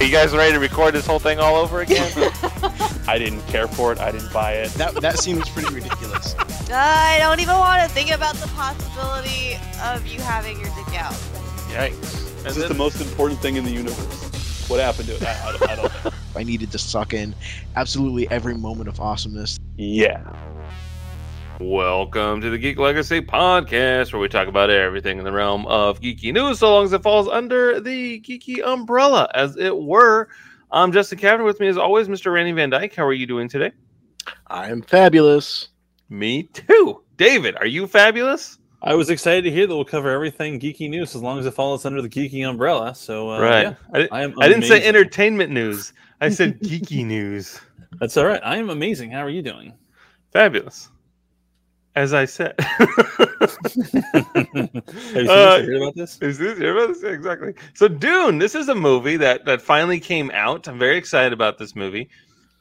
you guys ready to record this whole thing all over again? I didn't care for it. I didn't buy it. That that seems pretty ridiculous. I don't even want to think about the possibility of you having your dick out. Yikes. This And is the most important thing in the universe. What happened to it? I, I don't, I don't know. I needed to suck in absolutely every moment of awesomeness. Yeah. Welcome to the Geek Legacy Podcast, where we talk about everything in the realm of geeky news, so long as it falls under the geeky umbrella, as it were. I'm Justin Kavanaugh. With me, as always, Mr. Randy Van Dyke. How are you doing today? I am fabulous. Me too. David, are you fabulous? I was excited to hear that we'll cover everything geeky news as long as it falls under the geeky umbrella. So uh, right. yeah, I, di- I am. I didn't say entertainment news. I said geeky news. That's all right. I am amazing. How are you doing? Fabulous. As I said. Have you Uh, heard about this? Is this remember this? exactly? So Dune, this is a movie that that finally came out. I'm very excited about this movie,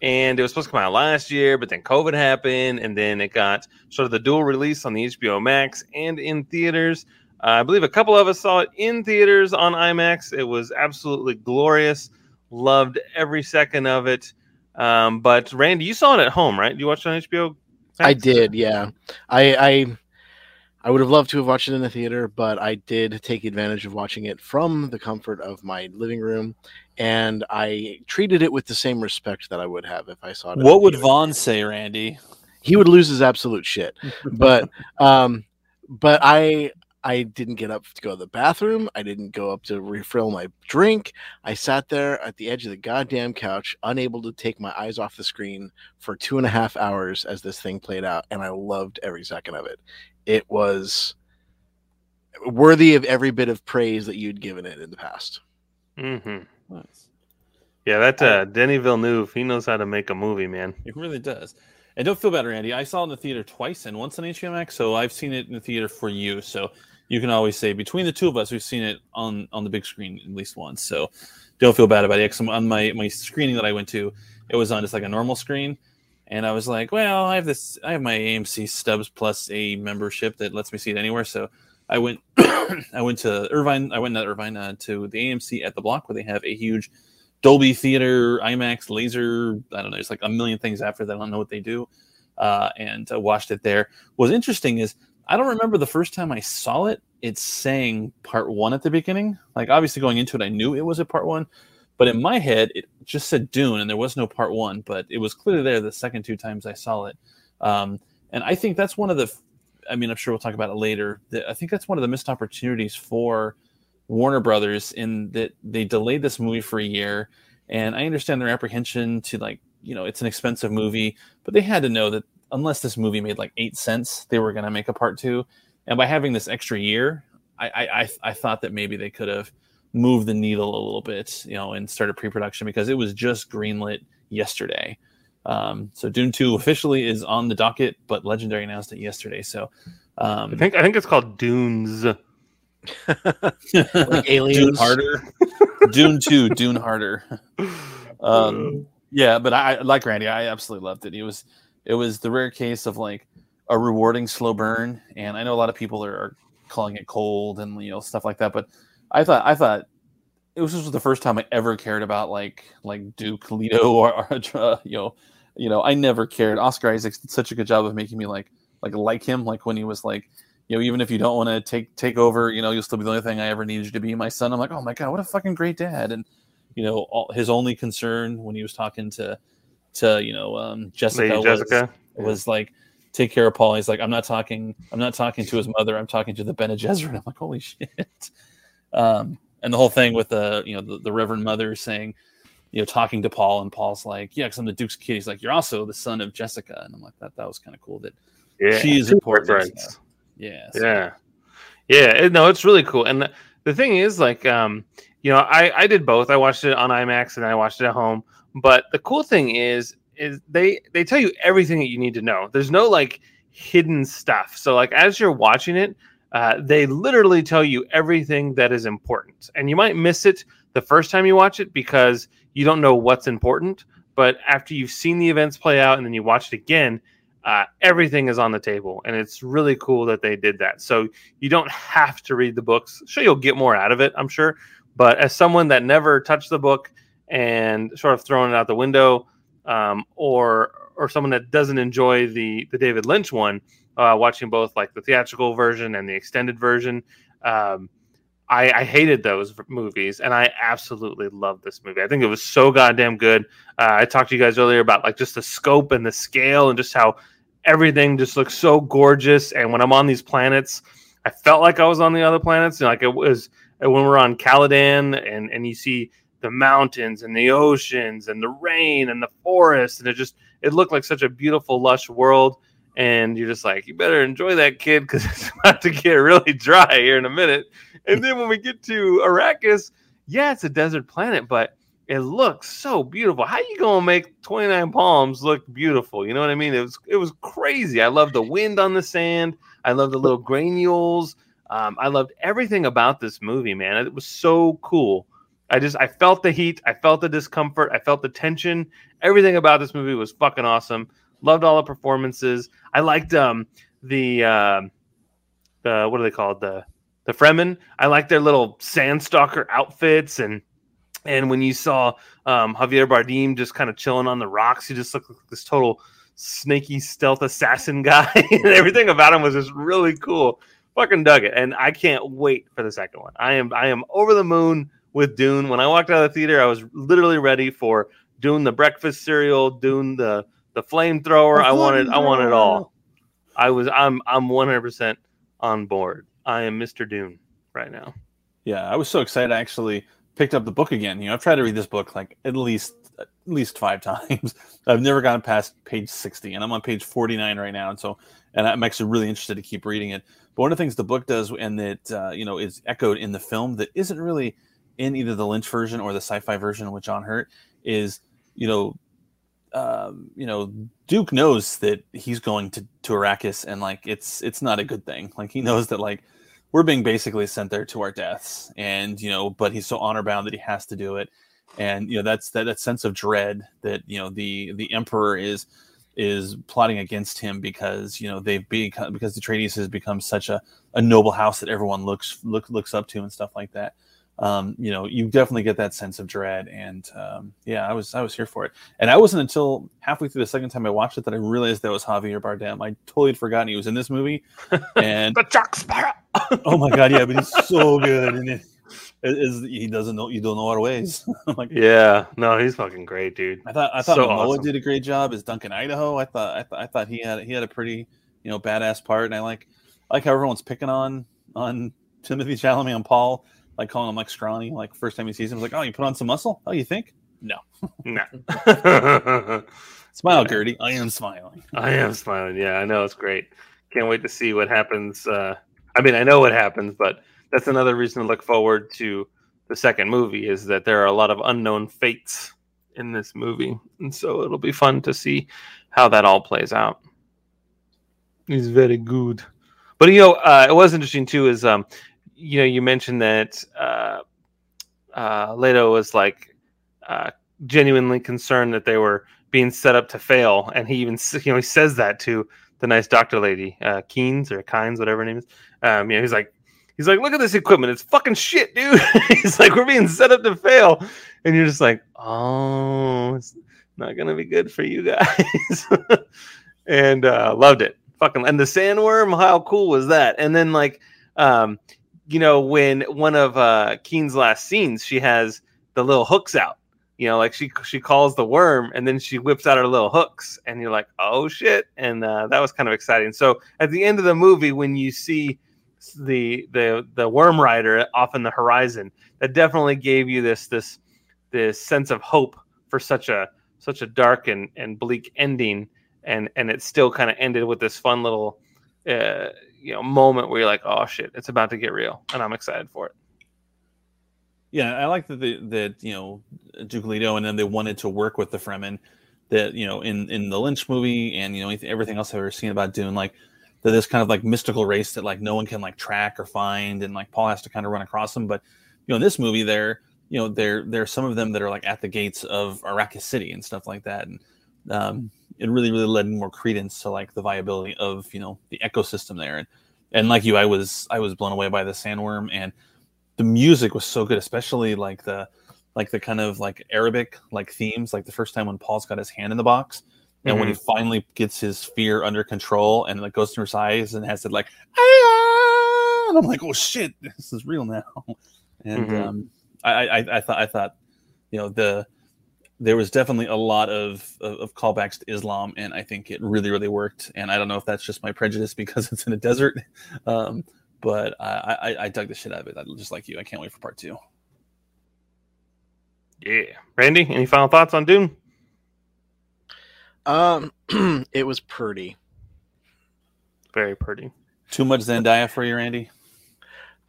and it was supposed to come out last year, but then COVID happened, and then it got sort of the dual release on the HBO Max and in theaters. Uh, I believe a couple of us saw it in theaters on IMAX. It was absolutely glorious. Loved every second of it. Um, but Randy, you saw it at home, right? You watched it on HBO. I did, yeah. I I I would have loved to have watched it in the theater, but I did take advantage of watching it from the comfort of my living room, and I treated it with the same respect that I would have if I saw it. What would theater. Vaughn say, Randy? he would lose his absolute shit. But um but I I didn't get up to go to the bathroom. I didn't go up to refill my drink. I sat there at the edge of the goddamn couch, unable to take my eyes off the screen for two and a half hours as this thing played out, and I loved every second of it. It was worthy of every bit of praise that you'd given it in the past. hmm Nice. Yeah, that uh, Denis Villeneuve, he knows how to make a movie, man. It really does. And don't feel bad, Randy. I saw it in the theater twice and once on HBO Max, so I've seen it in the theater for you. So you can always say between the two of us, we've seen it on on the big screen at least once. So don't feel bad about it. 'cause on my my screening that I went to, it was on just like a normal screen, and I was like, well, I have this, I have my AMC Stubs Plus a membership that lets me see it anywhere. So I went, I went to Irvine. I went not Irvine uh, to the AMC at the block where they have a huge Dolby Theater, IMAX, laser. I don't know. It's like a million things after that. I don't know what they do. Uh, and uh, watched it there. What's interesting is I don't remember the first time I saw it. It's saying part one at the beginning. Like obviously going into it, I knew it was a part one, but in my head it just said Dune, and there was no part one. But it was clearly there the second two times I saw it. Um, and I think that's one of the. I mean, I'm sure we'll talk about it later. I think that's one of the missed opportunities for Warner Brothers in that they delayed this movie for a year. And I understand their apprehension to like, you know, it's an expensive movie, but they had to know that unless this movie made like eight cents, they were going to make a part two. And by having this extra year, I, I, I, I thought that maybe they could have moved the needle a little bit, you know, and started pre-production because it was just greenlit yesterday. Um, so Dune 2 officially is on the docket, but Legendary announced it yesterday. So um, I think I think it's called Dunes. Like Dune harder. Dune two, Dune harder. Um, yeah, but I like Randy. I absolutely loved it. It was it was the rare case of like a rewarding slow burn, and I know a lot of people are, are calling it cold and you know stuff like that. But I thought I thought it was just the first time I ever cared about like like Duke Leto or, you know you know I never cared. Oscar Isaac did such a good job of making me like like like him. Like when he was like you know, even if you don't want to take take over, you know, you'll still be the only thing I ever needed you to be, my son. I'm like, oh my god, what a fucking great dad! And you know, all, his only concern when he was talking to to you know um, Jessica, Lady Jessica. was, was like, take care of Paul. He's like, I'm not talking, I'm not talking to his mother. I'm talking to the Bene Gesserit. I'm like, holy shit. Um, and the whole thing with the you know the, the Reverend Mother saying, you know, talking to Paul, and Paul's like, yeah, because I'm the Duke's kid. He's like, you're also the son of Jessica, and I'm like, that that was kind of cool that Yeah, she is important. friends. yeah, so- Yeah, yeah. No, it's really cool. And the, the thing is, like, um, you know, I I did both. I watched it on IMAX and I watched it at home. But the cool thing is, is they they tell you everything that you need to know. There's no like hidden stuff. So like as you're watching it, uh, they literally tell you everything that is important, and you might miss it the first time you watch it because you don't know what's important. But after you've seen the events play out and then you watch it again, uh, everything is on the table, and it's really cool that they did that. So you don't have to read the books. Sure, you'll get more out of it, I'm sure. But as someone that never touched the book and sort of throwing it out the window, um, or or someone that doesn't enjoy the the David Lynch one, uh, watching both like the theatrical version and the extended version. Um, I, I hated those movies, and I absolutely loved this movie. I think it was so goddamn good. Uh, I talked to you guys earlier about like just the scope and the scale, and just how everything just looks so gorgeous. And when I'm on these planets, I felt like I was on the other planets. Like it was when we're on Caladan, and and you see the mountains and the oceans and the rain and the forest, and it just it looked like such a beautiful, lush world. And you're just like, you better enjoy that kid because it's about to get really dry here in a minute. And then when we get to Arrakis, yeah, it's a desert planet, but it looks so beautiful. How you gonna make 29 palms look beautiful? You know what I mean? It was it was crazy. I love the wind on the sand. I love the little granules. Um, I loved everything about this movie, man. It was so cool. I just I felt the heat, I felt the discomfort, I felt the tension. Everything about this movie was fucking awesome. Loved all the performances. I liked um the uh, the what are they called the the Fremen. I liked their little sandstalker outfits and and when you saw um, Javier Bardem just kind of chilling on the rocks, he just looked like this total snaky stealth assassin guy, and everything about him was just really cool. Fucking dug it, and I can't wait for the second one. I am I am over the moon with Dune. When I walked out of the theater, I was literally ready for Dune the breakfast cereal, Dune the the flamethrower. I wanted I wanted it all. I was I'm I'm 100 percent on board. I am Mr. Dune right now. Yeah, I was so excited. I actually picked up the book again. You know, I've tried to read this book like at least at least five times. I've never gotten past page sixty, and I'm on page forty nine right now. And so, and I'm actually really interested to keep reading it. But one of the things the book does, and that uh, you know is echoed in the film, that isn't really in either the Lynch version or the sci-fi version with John Hurt, is you know. Um, you know, Duke knows that he's going to to Arrakis, and like it's it's not a good thing. Like he knows that like we're being basically sent there to our deaths and you know but he's so honor bound that he has to do it and you know that's that, that sense of dread that you know the the emperor is is plotting against him because you know they've become because the Atreides has become such a, a noble house that everyone looks look, looks up to and stuff like that um, you know you definitely get that sense of dread and um, yeah i was i was here for it and i wasn't until halfway through the second time i watched it that i realized that was javier bardem i totally had forgotten he was in this movie and the Jack Sparrow. oh my god, yeah, but he's so good, and it, it is he doesn't know you don't know our ways. Like, yeah, no, he's fucking great, dude. I thought I thought So awesome. did a great job as Duncan Idaho. I thought I, th- I thought he had he had a pretty you know badass part, and I like I like how everyone's picking on on Timothy Chalamet and Paul, like calling him like scrawny. Like first time he sees him, he's like, oh, you put on some muscle. Oh, you think? No, No. smile, Yeah. Gurney. I am smiling. I am smiling. Yeah, I know it's great. Can't wait to see what happens. Uh, I mean, I know what happens, but that's another reason to look forward to the second movie is that there are a lot of unknown fates in this movie, and so it'll be fun to see how that all plays out. He's very good, but you know, uh, it was interesting too. Is um, you know, you mentioned that uh, uh, Leto was like uh, genuinely concerned that they were being set up to fail, and he even you know he says that to the nice doctor lady, uh, Keynes or Kynes, whatever her name is. Um, you know, he's like, he's like, look at this equipment, it's fucking shit, dude. he's like, we're being set up to fail, and you're just like, oh, it's not gonna be good for you guys. and uh, loved it, fucking. And the sandworm, how cool was that? And then like, um, you know, when one of uh, Keen's last scenes, she has the little hooks out you know like she she calls the worm and then she whips out her little hooks and you're like oh shit. And uh, that was kind of exciting. So at the end of the movie when you see the the the worm rider off in the horizon that definitely gave you this this this sense of hope for such a such a dark and and bleak ending. And and it still kind of ended with this fun little uh you know moment where you're like oh shit it's about to get real and i'm excited for it Yeah, I like that that you know Leto, and then they wanted to work with the Fremen. That you know in in the Lynch movie, and you know everything else I've ever seen about Dune, like that this kind of like mystical race that like no one can like track or find, and like Paul has to kind of run across them. But you know in this movie, there you know there there are some of them that are like at the gates of Arrakis City and stuff like that, and um, it really really led more credence to like the viability of you know the ecosystem there. And and like you, I was I was blown away by the sandworm and the music was so good, especially like the like the kind of like Arabic like themes, like the first time when Paul's got his hand in the box, and when he finally gets his fear under control and like goes through his eyes and has it like, "Ah!" and I'm like, oh shit, this is real now. And Mhm. um, I, I I thought I thought you know the there was definitely a lot of, of of callbacks to Islam, and I think it really really worked. And I don't know if that's just my prejudice because it's in a desert, um, but I, I I dug the shit out of it. I, just like you, I can't wait for part two. Yeah. Randy, any final thoughts on Dune? Um, it was pretty. Very pretty. Too much Zendaya for you, Randy.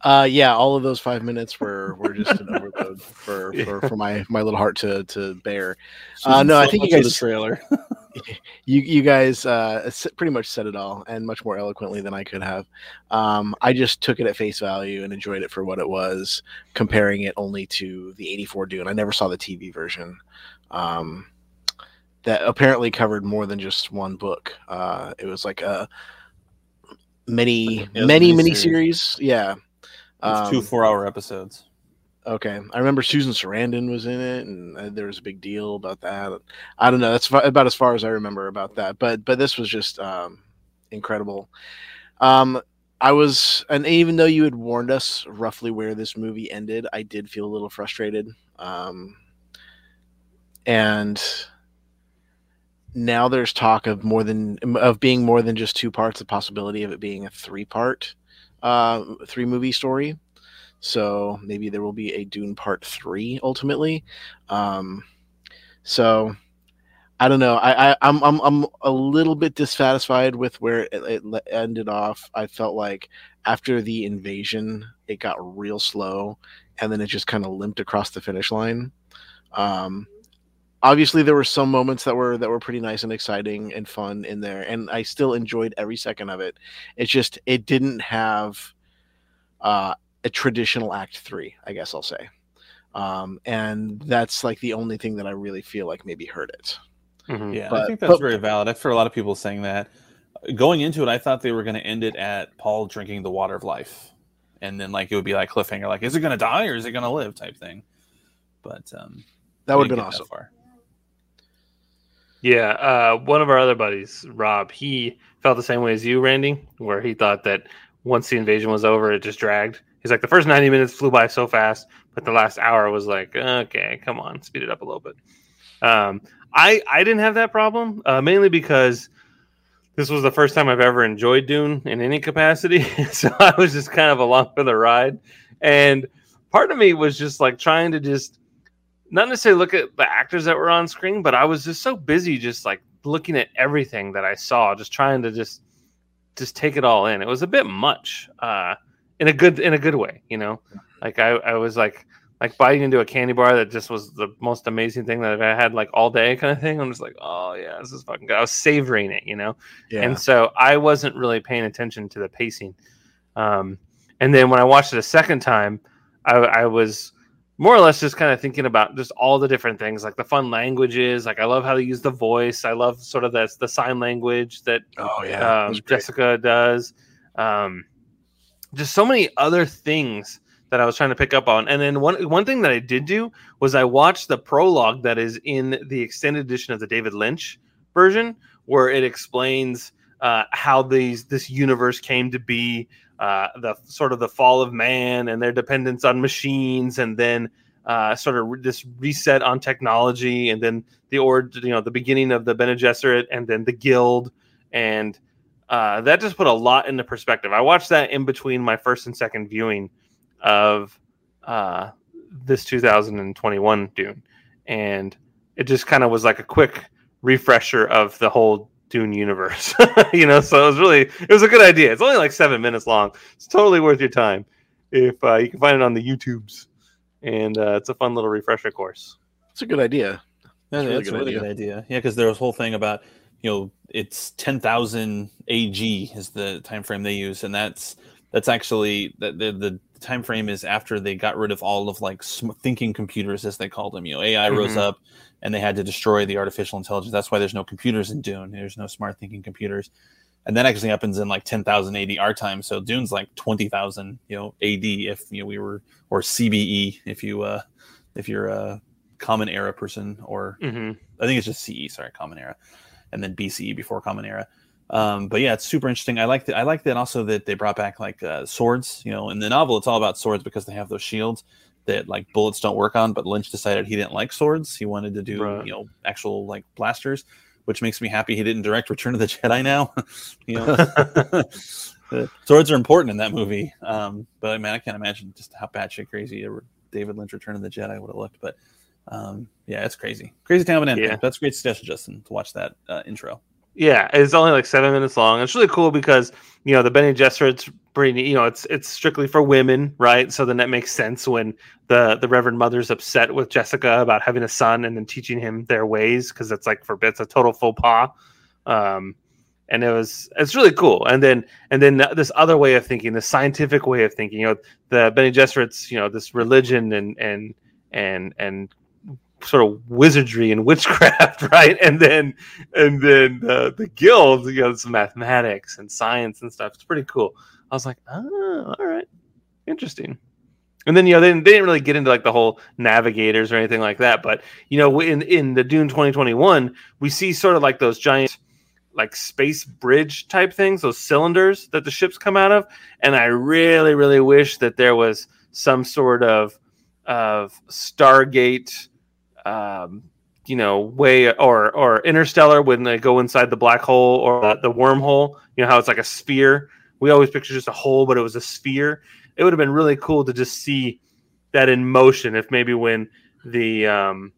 Uh, yeah, all of those five minutes were were just an overload for, Yeah. for for my my little heart to to bear. Uh, no, I think you of the guys- trailer. You you guys uh pretty much said it all and much more eloquently than I could have. Um, I just took it at face value and enjoyed it for what it was, comparing it only to the '84 Dune. I never saw the TV version. Um, that apparently covered more than just one book. Uh, it was like a many, Yeah, it was a many, mini miniseries. series. Yeah. It's two Um, four-hour episodes. Okay, I remember Susan Sarandon was in it, and uh, there was a big deal about that. I don't know. That's about as far as I remember about that. But but this was just um, incredible. Um, I was, and even though you had warned us roughly where this movie ended, I did feel a little frustrated. Um, and now there's talk of more than of being more than just two parts. The possibility of it being a three part, uh, three movie story. So maybe there will be a Dune Part Three ultimately. Um, so I don't know. I, I I'm I'm I'm a little bit dissatisfied with where it, it ended off. I felt like after the invasion, it got real slow, and then it just kind of limped across the finish line. Um, obviously, there were some moments that were that were pretty nice and exciting and fun in there, and I still enjoyed every second of it. It's just it didn't have. Uh, a traditional act three, I guess I'll say. Um, and that's like the only thing that I really feel like maybe hurt it. Mhm. Yeah, I think that's but- very valid. I've heard a lot of people saying that. Going into it, I thought they were going to end it at Paul drinking the water of life, and then like it would be like cliffhanger, like is it going to die or is it going to live type thing. But um, That would have been get that awesome. Yeah, uh, one of our other buddies, Rob, he felt the same way as you, Randy, where he thought that once the invasion was over, it just dragged. He's like, the first 90 minutes flew by so fast, but the last hour was like, okay, come on, speed it up a little bit. Um, I I didn't have that problem, uh, mainly because this was the first time I've ever enjoyed Dune in any capacity. so I was just kind of along for the ride. And part of me was just like trying to just not necessarily look at the actors that were on screen, but I was just so busy just like looking at everything that I saw, just trying to just just take it all in. It was a bit much, uh, in a good in a good way, you know. Like I, I was like like biting into a candy bar that just was the most amazing thing that I've had like all day kind of thing. I'm just like, oh yeah, this is fucking good. I was savoring it, you know. Yeah. And so I wasn't really paying attention to the pacing. Um, and then when I watched it a second time, I, I was more or less just kind of thinking about just all the different things, like the fun languages. Like I love how they use the voice. I love sort of the the sign language that oh yeah. um. Jessica does. Um, just so many other things that I was trying to pick up on. And then one one thing that I did do was I watched the prologue that is in the extended edition of the David Lynch version, where it explains uh, how these this universe came to be, uh, the sort of the fall of man and their dependence on machines, and then uh, sort of re- this reset on technology, and then the or you know the beginning of the Bene Gesserit, and then the Guild, and uh, that just put a lot into perspective. I watched that in between my first and second viewing of uh, this 2021 Dune, and it just kind of was like a quick refresher of the whole Dune universe. you know, so it was really it was a good idea. It's only like seven minutes long. It's totally worth your time if uh, you can find it on the YouTubes, and uh, it's a fun little refresher course. It's a good idea. Yeah, That's a really that's a good really idea. good idea. Yeah, because there was a whole thing about you know it's ten thousand AG is the time frame they use, and that's that's actually the, the the time frame is after they got rid of all of like sm- thinking computers as they called them. You know, AI rose Mhm. up and they had to destroy the artificial intelligence. That's why there's no computers in Dune. There's no smart thinking computers. And that actually happens in like 10,000 AD our time. So Dune's like 20,000, you know, AD if you know we were or CBE if you uh if you're a Common Era person, or hmm I think it's just CE, sorry, Common Era, and then BCE before Common Era. Um, but yeah, it's super interesting. I like that. I like that also that they brought back like uh, swords. You know, in the novel, it's all about swords because they have those shields that like bullets don't work on. But Lynch decided he didn't like swords. He wanted to do Right. you know actual like blasters, which makes me happy he didn't direct Return of the Jedi. Now, you know, swords are important in that movie. Um, but man, I can't imagine just how batshit crazy David Lynch Return of the Jedi would have looked. But um, yeah, it's crazy, crazy of an. Yeah. That's a great suggestion, Justin, to watch that uh, intro. Yeah, it's only like seven minutes long. It's really cool because you know the Bene Gesserit's pretty. You know, it's it's strictly for women, right? So then that makes sense when the the Reverend Mother's upset with Jessica about having a son and then teaching him their ways because it's like for it's a total faux pas. Um, and it was it's really cool. And then and then this other way of thinking, the scientific way of thinking. You know, the Bene Gesserit's you know this religion and and and and sort of wizardry and witchcraft, right? And then and then uh, the guild, you know, some mathematics and science and stuff. It's pretty cool. I was like, oh, all right, interesting. And then you know they didn't, they didn't really get into like the whole navigators or anything like that. But you know, in in the Dune 2021, we see sort of like those giant like space bridge type things, those cylinders that the ships come out of. And I really, really wish that there was some sort of of Stargate um, you know, way or or interstellar when they go inside the black hole or the, the wormhole. You know how it's like a sphere. We always picture just a hole, but it was a sphere. It would have been really cool to just see that in motion. If maybe when the um,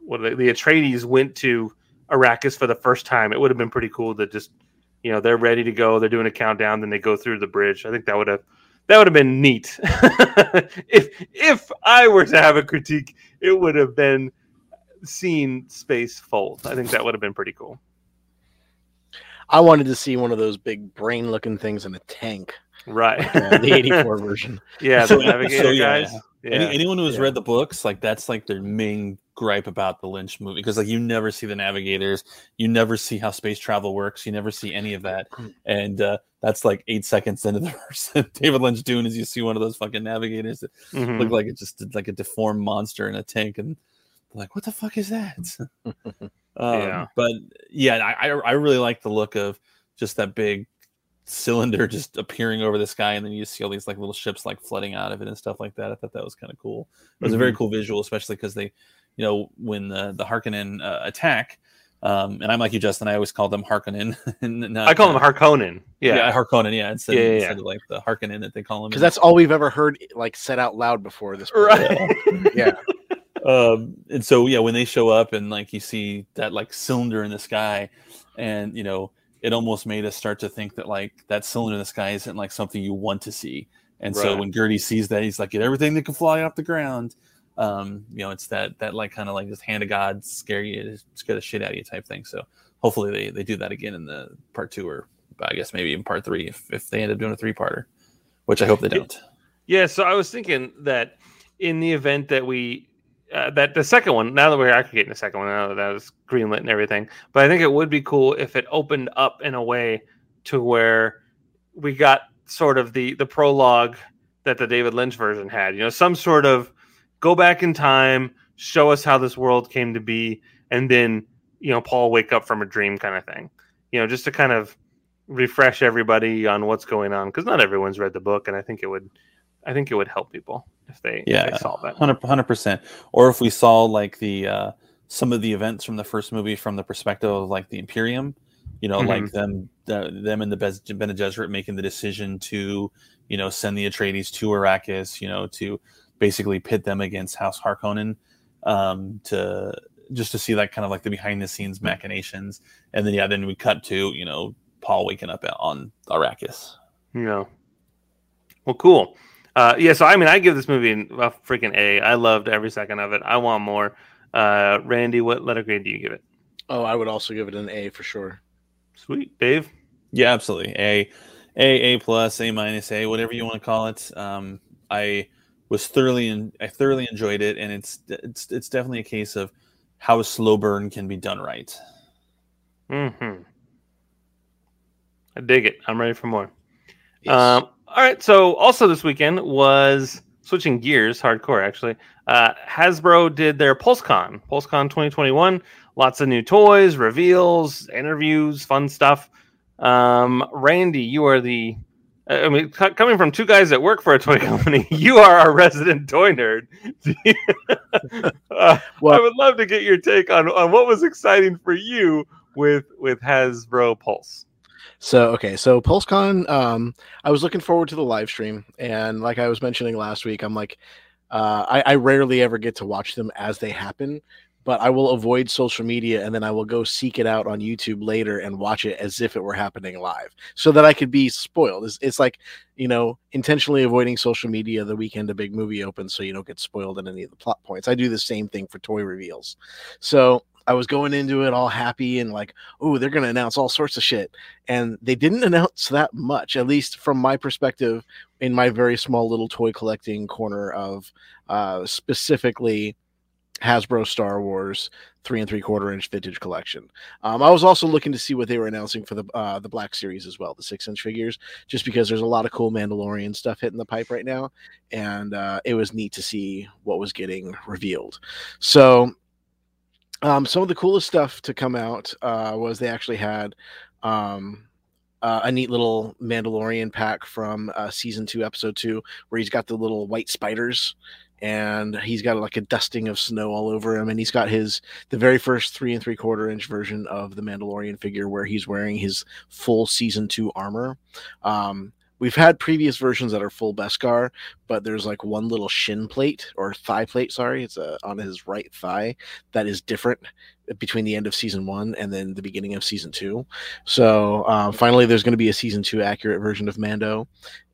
what they, the Atreides went to Arrakis for the first time, it would have been pretty cool to just you know they're ready to go. They're doing a countdown, then they go through the bridge. I think that would have that would have been neat. if if I were to have a critique, it would have been seeing space fold. I think that would have been pretty cool. I wanted to see one of those big brain looking things in a tank. Right. uh, the 84 version. yeah, the navigator so, guys. Yeah. Any, anyone who has Yeah. read the books, like that's like their main gripe about the Lynch movie because like you never see the navigators, you never see how space travel works, you never see any of that, and uh, that's like eight seconds into the first David Lynch Dune is you see one of those fucking navigators that Mhm. look like it just did like a deformed monster in a tank, and like, what the fuck is that? um, Yeah. But yeah, I I really like the look of just that big cylinder just appearing over the sky and then you see all these like little ships like flooding out of it and stuff like that i thought that was kind of cool it was a very cool visual especially because they you know when the the harkonnen uh, attack um and i'm like you justin i always call them harkonnen not, I call uh, him Harkonnen. yeah, Yeah. harkonnen yeah instead, Yeah, yeah, instead yeah. of like the harkonnen that they call them Because that's all we've ever heard like said out loud before this. Right. Yeah. um and so yeah when they show up and like you see that like cylinder in the sky and you know it almost made us start to think that like that cylinder in the sky isn't like something you want to see. And so when Gurney sees that he's like get everything that can fly off the ground. Um you know it's that that like kind of like just hand of god scare you scare the shit out of you type thing. So hopefully they they do that again in the part two or i guess maybe in part three if, if they end up doing a three-parter which i hope they don't. Yeah, so I was thinking that in the event that we uh, that the second one, now that we're aggregating the second one, now that that was greenlit and everything, but I think it would be cool if it opened up in a way to where we got sort of the the prologue that the David Lynch version had. You know, some sort of go back in time, show us how this world came to be, and then you know Paul wake up from a dream kind of thing. You know, just to kind of refresh everybody on what's going on because not everyone's read the book, and I think it would I think it would help people if they, if Yeah, they saw that. 100 percent. Or if we saw like the uh, some of the events from the first movie from the perspective of like the Imperium, you know, like them the, them and the Bez- Bene Gesserit making the decision to you know send the Atreides to Arrakis, you know, to basically pit them against House Harkonnen, um, to just to see that kind of like the behind the scenes machinations, and then yeah, then we cut to you know Paul waking up on Arrakis. Know. Well, cool. Uh, yeah, so I mean, I give this movie a freaking A. I loved every second of it. I want more. Uh, Randy, what letter grade do you give it? Oh, I would also give it an A for sure. Sweet, Dave. Yeah, absolutely. A, A, A plus, A minus, A, whatever you want to call it. Um, I was thoroughly, in, I thoroughly enjoyed it, and it's it's it's definitely a case of how a slow burn can be done right. Mm-hmm. I dig it. I'm ready for more. Yes. Um, all right. So also this weekend was switching gears, hardcore actually. Uh, Hasbro did their PulseCon, PulseCon 2021. Lots of new toys, reveals, interviews, fun stuff. Um, Randy, you are the I mean, c- coming from two guys that work for a toy company, you are our resident toy nerd. uh, Well- I would love to get your take on, on what was exciting for you with with Hasbro Pulse. So okay, so PulseCon, um, I was looking forward to the live stream, and like I was mentioning last week, I'm like, uh, I, I rarely ever get to watch them as they happen, but I will avoid social media and then I will go seek it out on YouTube later and watch it as if it were happening live, so that I could be spoiled. It's, it's like you know, intentionally avoiding social media the weekend a big movie opens, so you don't get spoiled in any of the plot points. I do the same thing for toy reveals, so. I was going into it all happy and like, oh, they're going to announce all sorts of shit. And they didn't announce that much at least from my perspective in my very small little toy collecting corner of uh, specifically hasbro star wars three and three quarter inch vintage collection. Um, i was also looking to see what they were announcing for the uh, the black series as well the six inch figures just because there's a lot of cool mandalorian stuff hitting the pipe right now and uh, it was neat to see what was getting revealed. So um, some of the coolest stuff to come out uh, was they actually had um, uh, a neat little Mandalorian pack from uh, season two, episode two, where he's got the little white spiders and he's got like a dusting of snow all over him. And he's got his the very first three and three quarter inch version of the Mandalorian figure where he's wearing his full season two armor. Um, We've had previous versions that are full Beskar, but there's like one little shin plate or thigh plate, sorry, it's uh, on his right thigh that is different between the end of season one and then the beginning of season two. So uh, finally, there's going to be a season two accurate version of Mando.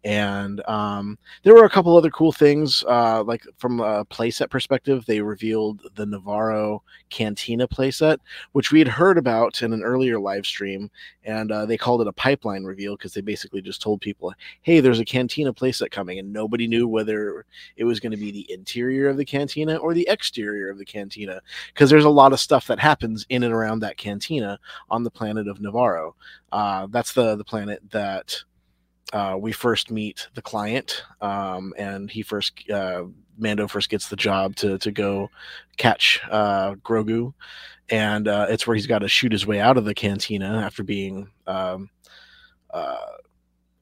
And um, there were a couple other cool things, uh, like from a playset perspective, they revealed the Navarro Cantina playset, which we had heard about in an earlier live stream, and uh, they called it a pipeline reveal because they basically just told people, "Hey, there's a Cantina playset coming," and nobody knew whether it was going to be the interior of the Cantina or the exterior of the Cantina, because there's a lot of stuff that happens in and around that Cantina on the planet of Navarro. Uh, that's the the planet that uh, we first meet the client, um, and he first uh, Mando first gets the job to to go catch uh, Grogu, and uh, it's where he's got to shoot his way out of the cantina after being, um, uh,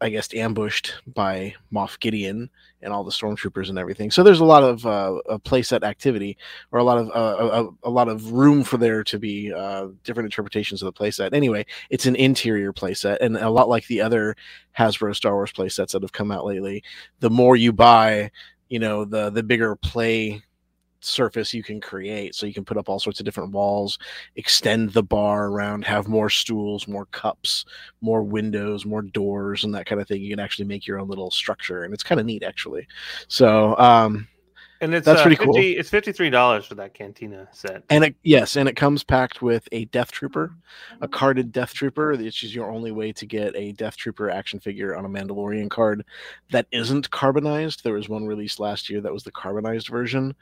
I guess, ambushed by Moff Gideon and all the stormtroopers and everything. So there's a lot of uh, playset activity, or a lot of uh, a, a lot of room for there to be uh, different interpretations of the playset. Anyway, it's an interior playset, and a lot like the other Hasbro Star Wars playsets that have come out lately. The more you buy, you know, the the bigger play surface you can create so you can put up all sorts of different walls extend the bar around have more stools more cups more windows more doors and that kind of thing you can actually make your own little structure and it's kind of neat actually so um And it's That's uh, pretty 50, cool. It's fifty three dollars for that Cantina set. and it yes and it comes packed with a death trooper a carded death trooper which is your only way to get a death trooper action figure on a mandalorian card that isn't carbonized there was one released last year that was the carbonized version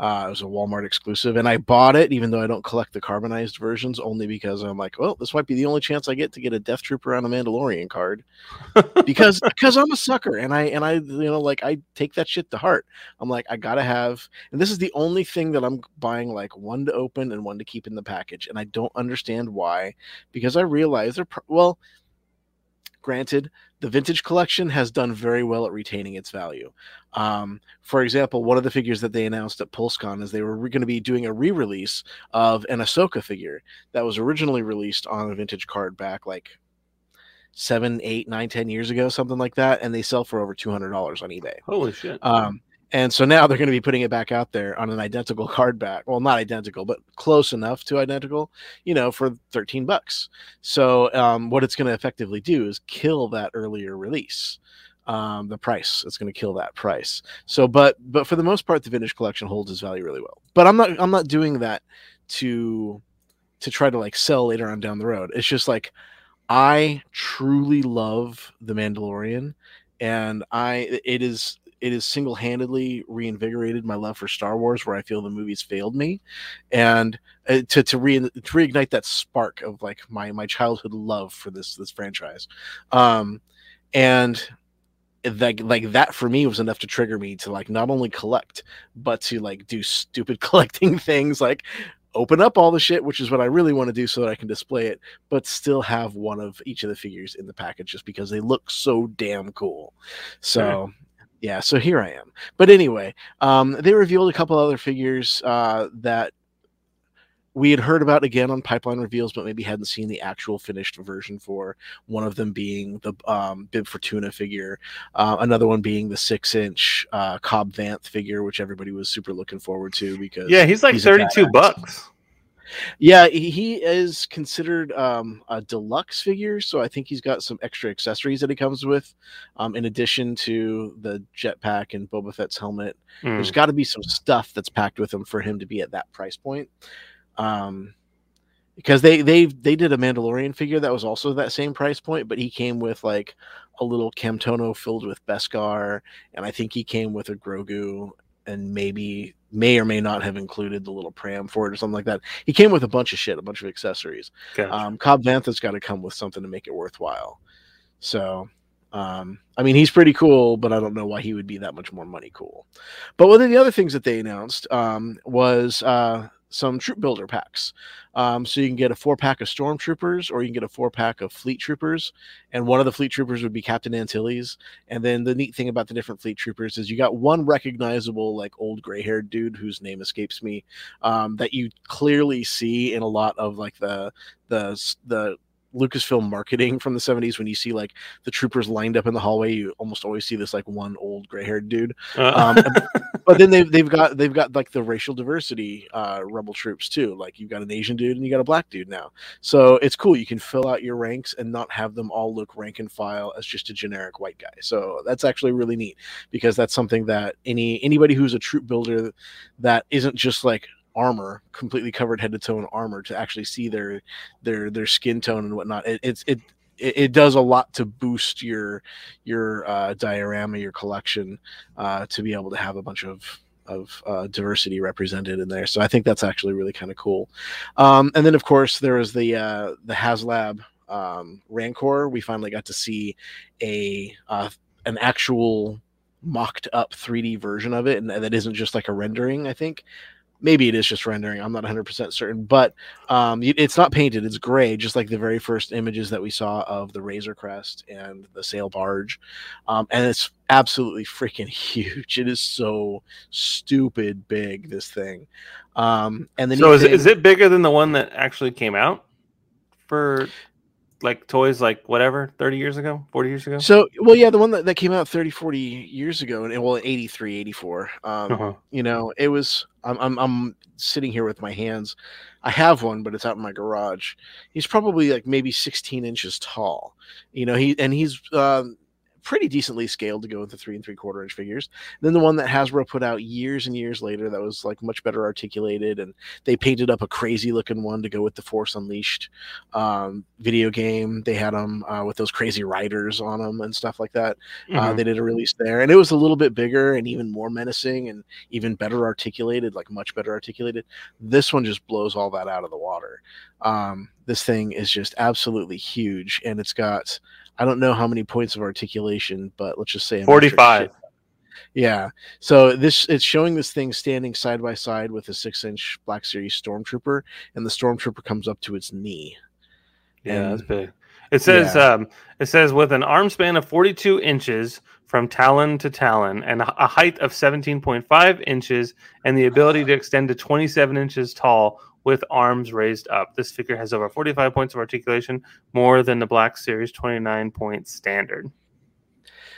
uh, it was a Walmart exclusive, and I bought it even though I don't collect the carbonized versions, only because I'm like, well, this might be the only chance I get to get a Death Trooper on a Mandalorian card, because because I'm a sucker, and I and I you know like I take that shit to heart. I'm like, I gotta have, and this is the only thing that I'm buying like one to open and one to keep in the package, and I don't understand why, because I realize they're pr- well. Granted, the vintage collection has done very well at retaining its value. Um, for example, one of the figures that they announced at PulseCon is they were going to be doing a re-release of an Ahsoka figure that was originally released on a vintage card back like seven, eight, nine, ten years ago, something like that, and they sell for over two hundred dollars on eBay. Holy shit! Um, and so now they're going to be putting it back out there on an identical card back. Well, not identical, but close enough to identical, you know, for 13 bucks. So um, what it's going to effectively do is kill that earlier release. Um, the price it's going to kill that price. So, but but for the most part, the vintage collection holds its value really well. But I'm not I'm not doing that to to try to like sell later on down the road. It's just like I truly love the Mandalorian, and I it is it is single-handedly reinvigorated my love for Star Wars, where I feel the movies failed me, and uh, to to, re- to reignite that spark of like my my childhood love for this this franchise, um, and like like that for me was enough to trigger me to like not only collect but to like do stupid collecting things like open up all the shit which is what i really want to do so that i can display it but still have one of each of the figures in the package just because they look so damn cool. So yeah so here i am. But anyway um they revealed a couple other figures uh that we had heard about again on pipeline reveals, but maybe hadn't seen the actual finished version for. One of them being the um, Bib Fortuna figure, uh, another one being the six-inch uh, Cobb Vanth figure, which everybody was super looking forward to because Yeah, he's like He's 32 bucks. yeah, he he is considered um, a deluxe figure, so I think he's got some extra accessories that he comes with, um, in addition to the jetpack and Boba Fett's helmet. Mm. There's got to be some stuff that's packed with him for him to be at that price point. Um, because they they they did a Mandalorian figure that was also that same price point, but he came with like a little Camtono filled with Beskar, and I think he came with a Grogu, and maybe may or may not have included the little pram for it or something like that. He came with a bunch of shit, a bunch of accessories. Gotcha. Um, Cobb Vanth's got to come with something to make it worthwhile. So, um, I mean, he's pretty cool, but I don't know why he would be that much more money cool. But one of the other things that they announced um, was uh, some troop builder packs. Um, so you can get a four pack of stormtroopers, or you can get a four pack of fleet troopers, and one of the fleet troopers would be Captain Antilles. And then the neat thing about the different fleet troopers is you got one recognizable, like old gray haired dude whose name escapes me, um, that you clearly see in a lot of like the the the Lucasfilm marketing from the 70s when you see like the troopers lined up in the hallway you almost always see this like one old gray-haired dude Uh, um, but then they've, they've got they've got like the racial diversity uh rebel troops too. Like you've got an asian dude and you got a black dude now. So it's cool. You can fill out your ranks and not have them all look rank and file as just a generic white guy. So that's actually really neat because that's something that any anybody who's a troop builder that isn't just like armor completely covered head to toe in armor to actually see their their their skin tone and whatnot it, it's it it it does a lot to boost your your uh, diorama, your collection, uh, to be able to have a bunch of of uh, diversity represented in there. So I think that's actually really kind of cool. Um, and then of course there was the uh, the HasLab um, Rancor. We finally got to see a uh, an actual mocked up 3D version of it, and that isn't just like a rendering. I think maybe it is just rendering. I'm not 100% certain, but um, it's not painted. It's gray, just like the very first images that we saw of the Razor Crest and the sail barge. Um, and it's absolutely freaking huge. It is so stupid big, this thing. Um, and then so is, it- is it bigger than the one that actually came out for like toys like whatever 30 years ago 40 years ago So, well, yeah, the one that, that came out 30, 40 years ago, and well, 83, 84. Um, Uh-huh. you know, it was, I'm, I'm, I'm sitting here with my hands. I have one, but it's out in my garage. He's probably like maybe 16 inches tall, you know, he, and he's, um, pretty decently scaled to go with the three and three quarter inch figures. Then the one that Hasbro put out years and years later that was like much better articulated, and they painted up a crazy looking one to go with the Force Unleashed um, video game. They had them uh, with those crazy riders on them and stuff like that. Uh, Mhm. they did a release there, and it was a little bit bigger and even more menacing and even better articulated, like much better articulated. This one just blows all that out of the water. Um, this thing is just absolutely huge, and it's got I don't know how many points of articulation, but let's just say a metric 45. Yeah. So this it's showing this thing standing side by side with a six inch Black Series Stormtrooper, and the Stormtrooper comes up to its knee. yeah that's big it says Yeah. um it says with an arm span of 42 inches from talon to talon and a a height of 17.5 inches and the ability to extend to 27 inches tall with arms raised up this figure has over 45 points of articulation more than the black series 29 point standard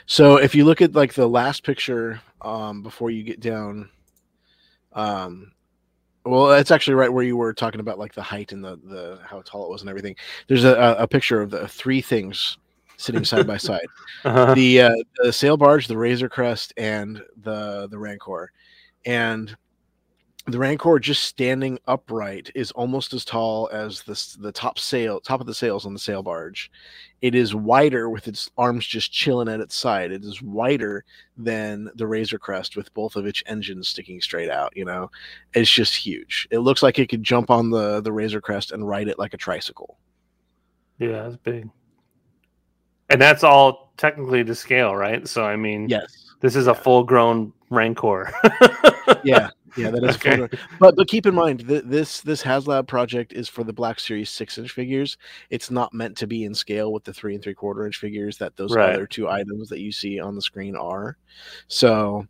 So if you look at like the last picture um, before you get down, um, well, that's actually right where you were talking about like the height and the the how tall it was and everything. There's a, a- picture of the three things sitting side by side: uh-huh. the uh, the sail barge, the Razor Crest, and the the Rancor, and the Rancor just standing upright is almost as tall as the the top sail top of the sails on the sail barge. It is wider with its arms just chilling at its side. It is wider than the Razor Crest with both of its engines sticking straight out. You know, it's just huge. It looks like it could jump on the the Razor Crest and ride it like a tricycle. yeah that's big And that's all technically to scale, right? So I mean, Yes. this is a full-grown Rancor. Yeah. Yeah, that is Okay. but but keep in mind th- this this HasLab project is for the Black Series six inch figures. It's not meant to be in scale with the three and three quarter inch figures that those Right. other two items that you see on the screen are. So,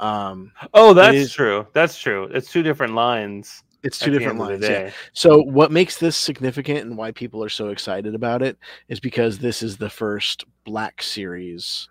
um, oh, that's is- true. That's true. It's two different lines. it's two different end of the lines. Yeah. So what makes this significant and why people are so excited about it is because this is the first Black Series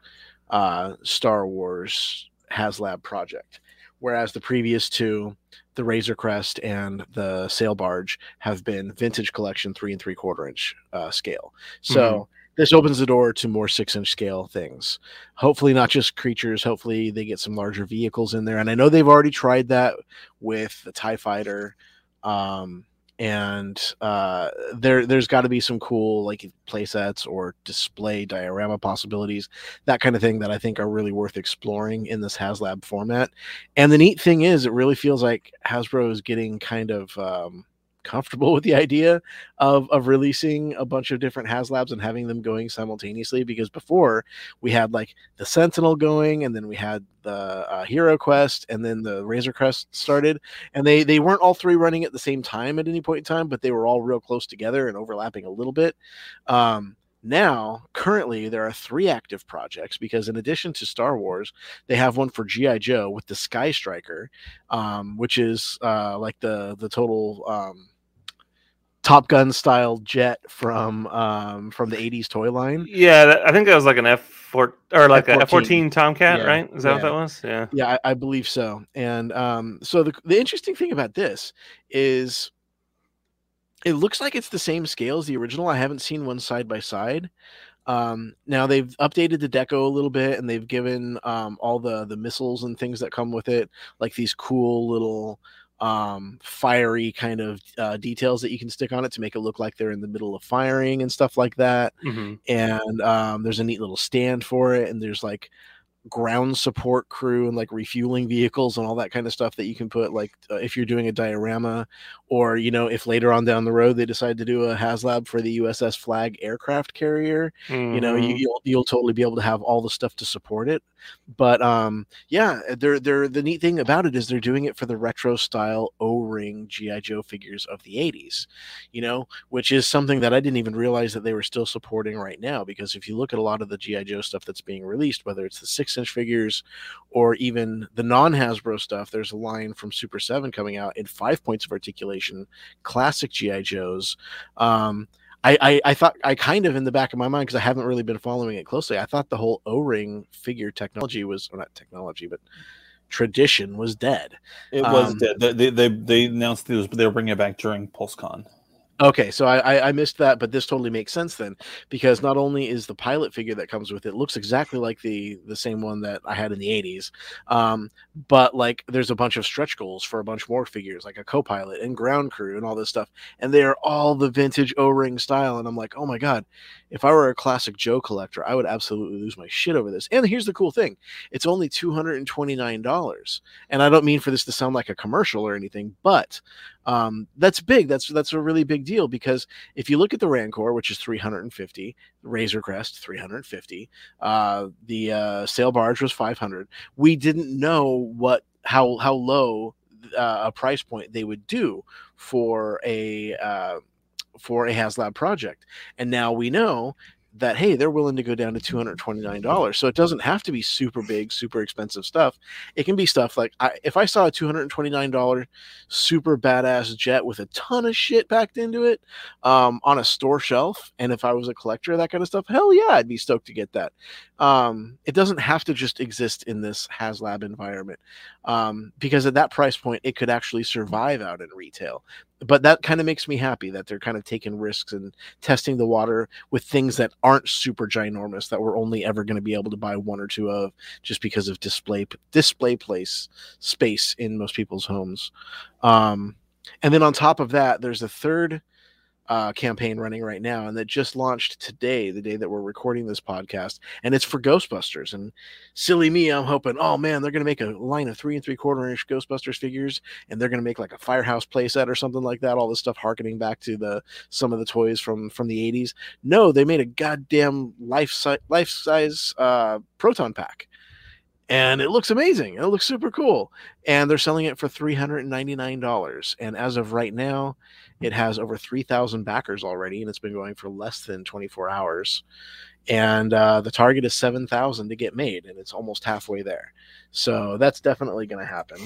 uh, Star Wars HasLab project, whereas the previous two, the Razor Crest and the Sail Barge, have been Vintage Collection three and three quarter inch uh, scale. So. This opens the door to more six inch scale things. Hopefully, not just creatures. Hopefully, they get some larger vehicles in there. And I know they've already tried that with the TIE Fighter um and uh there there's got to be some cool like play sets or display diorama possibilities that kind of thing that i think are really worth exploring in this haslab format. And the neat thing is it really feels like hasbro is getting kind of um comfortable with the idea of of releasing a bunch of different haslabs and having them going simultaneously because before we had like the sentinel going and then we had the uh, hero quest and then the razor crest started and they they weren't all three running at the same time at any point in time but they were all real close together and overlapping a little bit. Um now currently there are three active projects because in addition to star wars they have one for gi joe with the sky striker um which is uh like the the total um top gun style jet from um from the 80s toy line Yeah, that, I think that was like an F four or like a F-14. F fourteen Tomcat, Yeah, right? Is that what that was? Yeah. Yeah, I, I believe so. And um, so the the interesting thing about this is it looks like it's the same scale as the original. I haven't seen one side by side. Um, now they've updated the deco a little bit, and they've given um, all the the missiles and things that come with it, like these cool little um fiery kind of uh, details that you can stick on it to make it look like they're in the middle of firing and stuff like that. Hmm and um, there's a neat little stand for it and there's like ground support crew and like refueling vehicles and all that kind of stuff that you can put like uh, if you're doing a diorama or you know if later on down the road they decide to do a haslab for the uss flagg aircraft carrier you know you, Mhm. you'll you'll totally be able to have all the stuff to support it but um yeah they're they're the neat thing about it is they're doing it for the retro style o-ring gi joe figures of the 80s you know which is something that i didn't even realize that they were still supporting right now because if you look at a lot of the gi joe stuff that's being released whether it's the six inch figures or even the non hasbro stuff there's a line from super 7 coming out in five points of articulation classic gi joes um I, I, I thought I kind of in the back of my mind because I haven't really been following it closely. I thought the whole O-ring figure technology was or not technology, but tradition was dead. It was Um, dead. They, they they they announced it was they were bringing it back during PulseCon. Okay, so I, I missed that, but this totally makes sense then because not only is the pilot figure that comes with it looks exactly like the the same one that I had in the '80s, um, but like there's a bunch of stretch goals for a bunch more figures, like a co-pilot and ground crew and all this stuff, and they are all the vintage O-ring style, and I'm like, oh my god, if I were a classic Joe collector, I would absolutely lose my shit over this. And here's the cool thing: it's only two hundred and twenty nine dollars, and I don't mean for this to sound like a commercial or anything, but um, that's big. That's that's a really big deal because if you look at the Rancor, which is 350, Razor Crest 350, uh, the uh, Sail Barge was 500. We didn't know what how how low uh, a price point they would do for a uh, for a HasLab project, and now we know that hey they're willing to go down to $229 so it doesn't have to be super big super expensive stuff. It can be stuff like I, if i saw a $229 super badass jet with a ton of shit packed into it um, on a store shelf and if i was a collector of that kind of stuff hell yeah i'd be stoked to get that. Um, it doesn't have to just exist in this haslab environment um, because at that price point it could actually survive out in retail but that kind of makes me happy that they're kind of taking risks and testing the water with things that aren't super ginormous that we're only ever going to be able to buy one or two of just because of display display place space in most people's homes. Um, and then on top of that there's a third uh, campaign running right now, and that just launched today, the day that we're recording this podcast, and it's for Ghostbusters. And silly me, I'm hoping, oh man, they're going to make a line of three and three quarter inch Ghostbusters figures, and they're going to make like a Firehouse playset or something like that. All this stuff harkening back to the some of the toys from from the 80s. No, they made a goddamn life size life size uh, proton pack and it looks amazing. It looks super cool, and they're selling it for three hundred and as of right now, it has over three thousand backers already, and it's been going for less than twenty four hours. And uh, the target is seven thousand to get made, and it's almost halfway there. So that's definitely going to happen.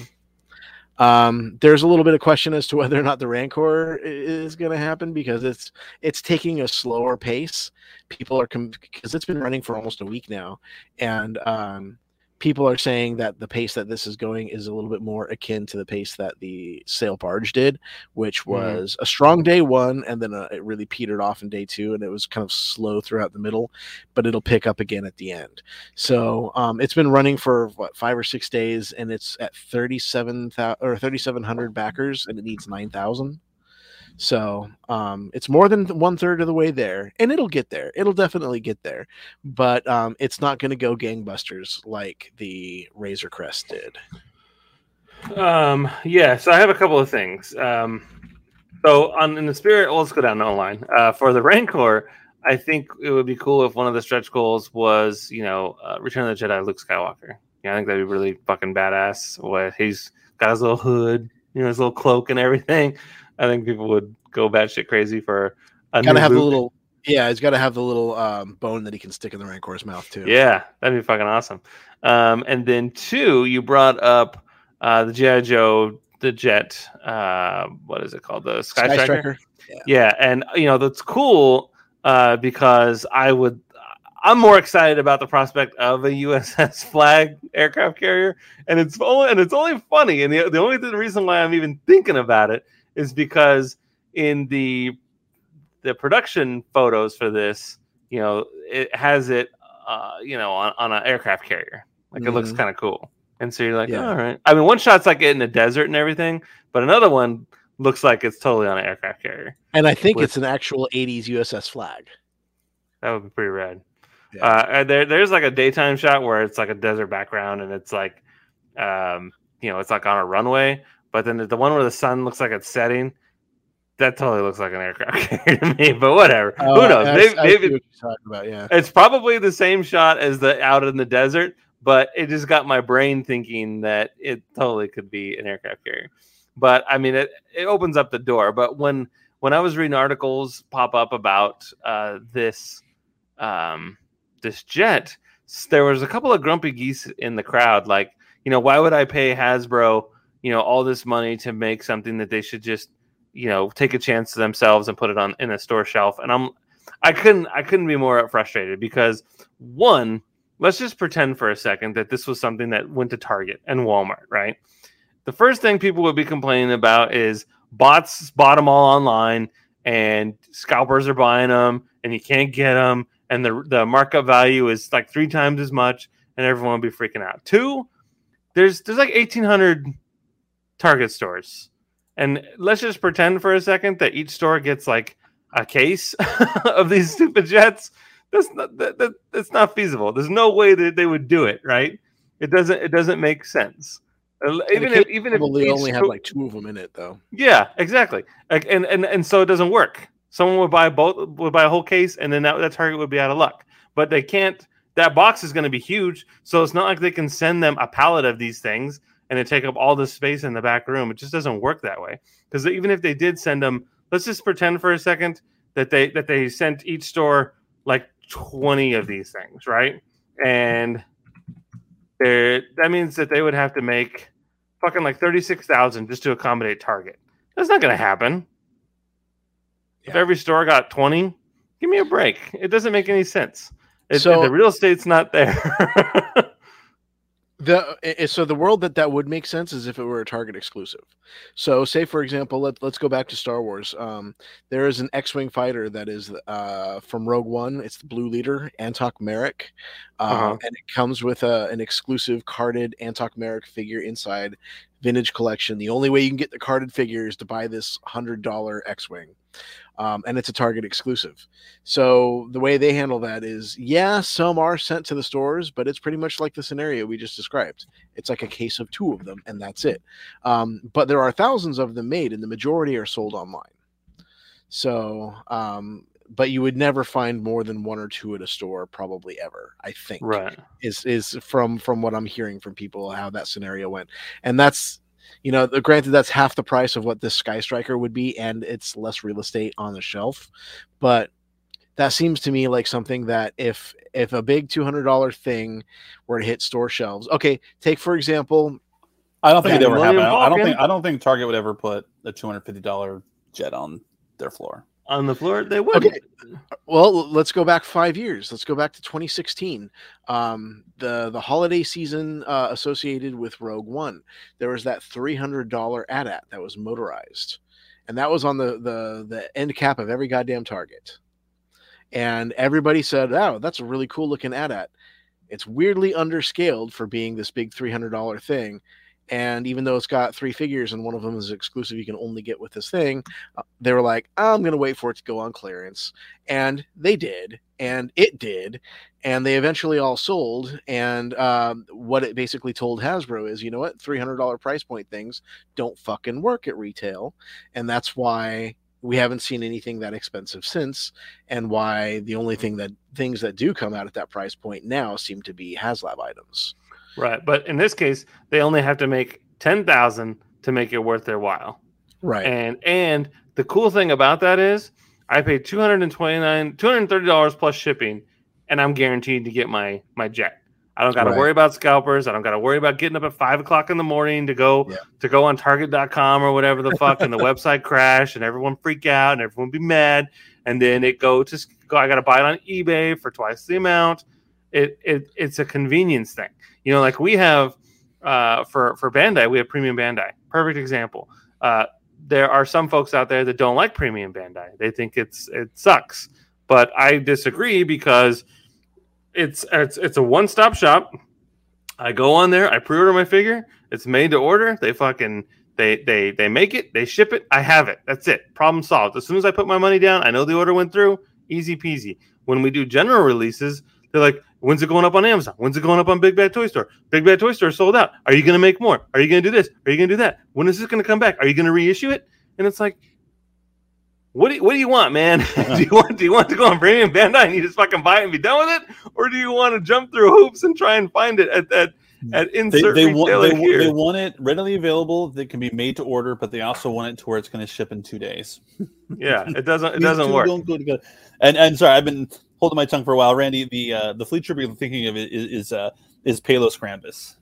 Um, there's a little bit of question as to whether or not the Rancor is going to happen because it's it's taking a slower pace. People are because it's been running for almost a week now, and um, people are saying that the pace that this is going is a little bit more akin to the pace that the sail barge did, which was a strong day one, and then uh, it really petered off in day two, and it was kind of slow throughout the middle, but it'll pick up again at the end. So um, it's been running for what five or six days, and it's at thirty seven thousand or thirty seven hundred backers, and it needs nine thousand. So um, it's more than one third of the way there, and it'll get there. It'll definitely get there, but um, it's not going to go gangbusters like the Razor Crest did. Um, yeah, so I have a couple of things. Um, so on in the spirit, well, let's go down the line. Uh, for the Rancor, I think it would be cool if one of the stretch goals was, you know, uh, Return of the Jedi, Luke Skywalker. Yeah, I think that'd be really fucking badass. What he's got his little hood, you know, his little cloak and everything. I think people would go batshit crazy for a Got new to have the little, yeah, he's got to have the little um, bone that he can stick in the Rancor's mouth too. Yeah, that'd be fucking awesome. Um, and then two, you brought up uh, the GI Joe, the jet. Uh, what is it called? The Sky, Sky Striker. Striker. Yeah, and you know that's cool uh, because I would. I'm more excited about the prospect of a USS Flagg aircraft carrier, and it's only and it's only funny. And the, the only reason why I'm even thinking about it is because in the the production photos for this, you know, it has it, uh, you know, on, on an aircraft carrier. Like it looks Mhm. kind of cool. And so you're like, Yeah. all right. I mean, one shot's like in the desert and everything, but another one looks like it's totally on an aircraft carrier. And I think With- it's an actual 80s USS Flagg. That would be pretty rad. Yeah. Uh, and there, there's like a daytime shot where it's like a desert background and it's like, um, you know, it's like on a runway. But then the one where the sun looks like it's setting, that totally looks like an aircraft carrier to me. But whatever. Who Uh, knows? I- Maybe, I maybe what you're talking about. Yeah. it's probably the same shot as the out in the desert, but it just got my brain thinking that it totally could be an aircraft carrier. But I mean, it, it opens up the door. But when when I was reading articles pop up about uh, this um, this jet, there was a couple of grumpy geese in the crowd. Like, you know, why would I pay Hasbro, you know, all this money to make something that they should just, you know, take a chance to themselves and put it on in a store shelf? And I'm, I couldn't, I couldn't be more frustrated because one, let's just pretend for a second that this was something that went to Target and Walmart, right? The first thing people would be complaining about is bots bought them all online and scalpers are buying them and you can't get them and the the markup value is like three times as much and everyone will be freaking out. Two, there's there's like 1800 Target stores. And let's just pretend for a second that each store gets like a case of these stupid jets. That's not that, that, that's not feasible. There's no way that they would do it, right? It doesn't it doesn't make sense. Uh, Even if even if each only have like two of them in it though. yeah, exactly. Like, and, and and so it doesn't work. Someone would buy both would buy a whole case, and then that, that target would be out of luck. But they can't. That box is going to be huge, so it's not like they can send them a pallet of these things and it take up all this space in the back room. It just doesn't work that way. Because even if they did send them, let's just pretend for a second that they that they sent each store like twenty of these things, right? And there, that means that they would have to make fucking like thirty six thousand just to accommodate Target. That's not going to happen. If every store got 20, give me a break. It doesn't make any sense. It, So- the real estate's not there. The so the world that that would make sense is if it were a Target exclusive. So, say for example, let let's go back to Star Wars. Um, there is an X-wing fighter that is uh, from Rogue One. It's the Blue Leader, Antoc Merrick, uh, Uh-huh. and it comes with a, an exclusive carded Antoc Merrick figure inside vintage collection. The only way you can get the carded figure is to buy this hundred dollar X-wing, um, and it's a Target exclusive. So the way they handle that is, yeah, some are sent to the stores, but it's pretty much like the scenario we just described. It's like a case of two of them, and that's it. Um, but there are thousands of them made, and the majority are sold online. So, um, but you would never find more than one or two at a store, probably ever. I think Right. is is from from what I'm hearing from people how that scenario went, and that's you know the- granted that's half the price of what this Sky Striker would be, and it's less real estate on the shelf, but that seems to me like something that if if a big two hundred dollar thing were to hit store shelves, okay, take for example, I don't think it Yeah, ever happened. I don't think I don't think Target would ever put a two hundred fifty dollar jet on their floor. On the floor, they would. Okay. Well, let's go back five years. Let's go back to 2016. Um, the the holiday season uh, associated with Rogue One. There was that $300 AT-AT that was motorized, and that was on the the the end cap of every goddamn Target. And everybody said, "Oh, that's a really cool looking AT-AT." It's weirdly underscaled for being this big $300 thing. And even though it's got three figures and one of them is exclusive, you can only get with this thing. uh, They were like, I'm going to wait for it to go on clearance and they did and it did and they eventually all sold and um, what it basically told hasbro is you know what $300 price point things don't fucking work at retail and that's why we haven't seen anything that expensive since and why the only thing that things that do come out at that price point now seem to be haslab items Right. But in this case, they only have to make ten thousand to make it worth their while. right And and the cool thing about that is I paid 229 $230 plus shipping and I'm guaranteed to get my my jet. I don't got to Right. worry about scalpers. I don't got to worry about getting up at five o'clock in the morning to go Yeah. to go on target.com or whatever the fuck and the website crash and everyone freak out and everyone be mad. And then it go to go, I got to buy it on eBay for twice the amount. It, it it's a convenience thing. You know, like we have uh, for for Bandai, we have premium Bandai. Perfect example. Uh, there are some folks out there that don't like premium Bandai. They think it's it sucks. But I disagree because it's it's it's a one stop shop. I go on there, I pre-order my figure. It's made to order. They fucking they they they make it, they ship it. I have it. That's it. Problem solved. As soon as I put my money down, I know the order went through. Easy peasy. When we do general releases, they're like, "When's it going up on Amazon? When's it going up on Big Bad Toy Store? Big Bad Toy Store sold out. Are you going to make more? Are you going to do this? Are you going to do that? When is this going to come back? Are you going to reissue it?" And it's like, what do you, what do you want, man? do you want do you want to go on premium Bandai and you just fucking buy it and be done with it, or do you want to jump through hoops and try and find it at that at insert they, want, they, here? they want it readily available that can be made to order, but they also want it to where it's going to ship in two days. yeah, it doesn't it doesn't work. Don't go together. And and sorry, I've been holding my tongue for a while, Randy. The uh, the fleet trooper you're thinking of is is uh, is Palos Crambus.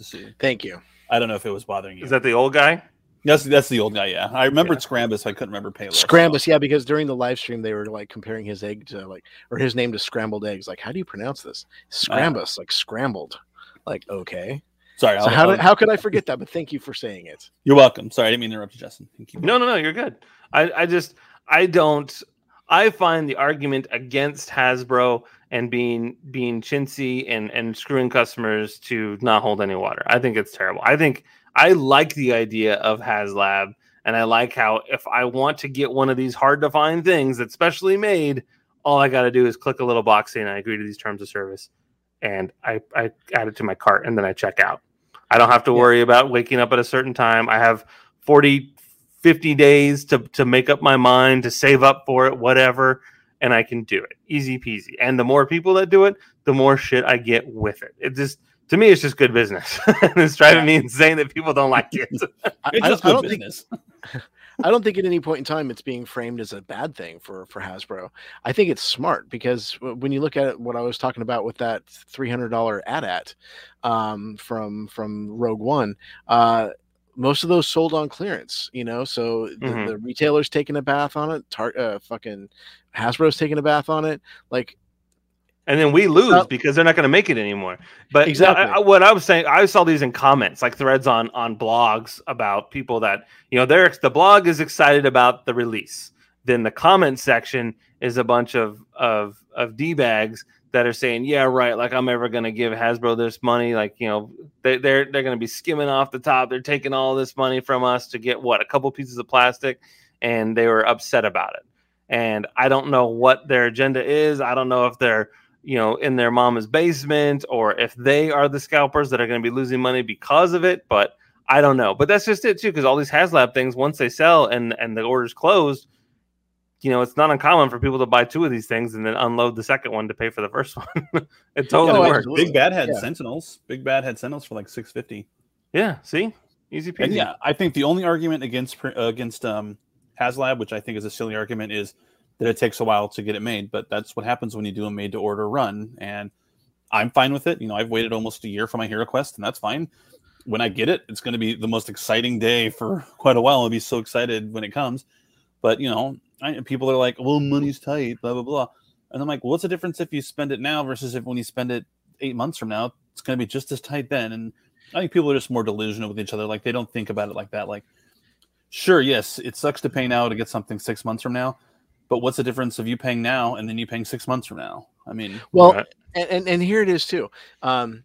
See. thank you I don't know if it was bothering you. Is that the old guy? that's that's the old guy. Yeah, I remembered Yeah. Scrambus. I couldn't remember Palos. Scrambus, yeah, because during the live stream they were like comparing his egg to like or his name to scrambled eggs. Like, how do you pronounce this? Scrambus, like scrambled. Like, okay. Sorry, So I'll- how I'll- did, how could I forget that? But thank you for saying it. you're welcome. Sorry, I didn't mean to interrupt you, Justin. Thank you. No, no, no, you're good. I, I just I don't I find the argument against Hasbro and being being chintzy and and screwing customers to not hold any water. I think it's terrible. I think I like the idea of HasLab and I like how if I want to get one of these hard to find things that's specially made, all I got to do is click a little box saying I agree to these terms of service and I I add it to my cart and then I check out. I don't have to Yeah. worry about waking up at a certain time. I have 40 50 days to to make up my mind to save up for it whatever and I can do it. Easy peasy. And the more people that do it, the more shit I get with it. It just to me it's just good business. and it's driving me insane that people don't like it. I, It's I just don't, I good don't think business. I don't think at any point in time it's being framed as a bad thing for for Hasbro. I think it's smart because when you look at it, what I was talking about with that three hundred dollar AT-AT um, from from Rogue One, uh, most of those sold on clearance. You know, so the, Mhm. the retailers taking a bath on it. Tar- uh, fucking Hasbro's taking a bath on it. Like and then we lose not- because they're not going to make it anymore. But Exactly. I- I- what I was saying, I saw these in comments, like threads on on blogs about people that you know they're the blog is excited about the release. Then the comment section is a bunch of of of d bags that are saying, "Yeah, right, like I'm ever gonna give Hasbro this money." Like you know, they, they're they're gonna be skimming off the top. They're taking all this money from us to get what a couple pieces of plastic, and they were upset about it. And I don't know what their agenda is. I don't know if they're you know in their mama's basement or if they are the scalpers that are to be losing money because of it. But I don't know. But that's just it too, because all these HasLab things, once they sell and and the order's closed you know, it's not uncommon for people to buy two of these things and then unload the second one to pay for the first one. it totally Oh, works. Big Bad had Yeah. Sentinels. Big Bad had Sentinels for like six fifty. Yeah, see, easy peasy. And yeah, I think the only argument against uh, against um, HasLab, which I think is a silly argument, is that it takes a while to get it made. But that's what happens when you do a made to order run, and I'm fine with it. You know, I've waited almost a year for my Hero Quest, and that's fine. When I get it, it's going to be the most exciting day for quite a while. I'll be so excited when it comes. But you know, I, people are like, "Well, money's tight," blah blah blah, and I'm like, well, "What's the difference if you spend it now versus if when you spend it eight months from now? It's going to be just as tight then." And I think people are just more delusional with each other. Like they don't think about it like that. Like, sure, yes, it sucks to pay now to get something six months from now, but what's the difference of you paying now and then you paying six months from now? I mean, Well, Right. and, and and here it is too. Um,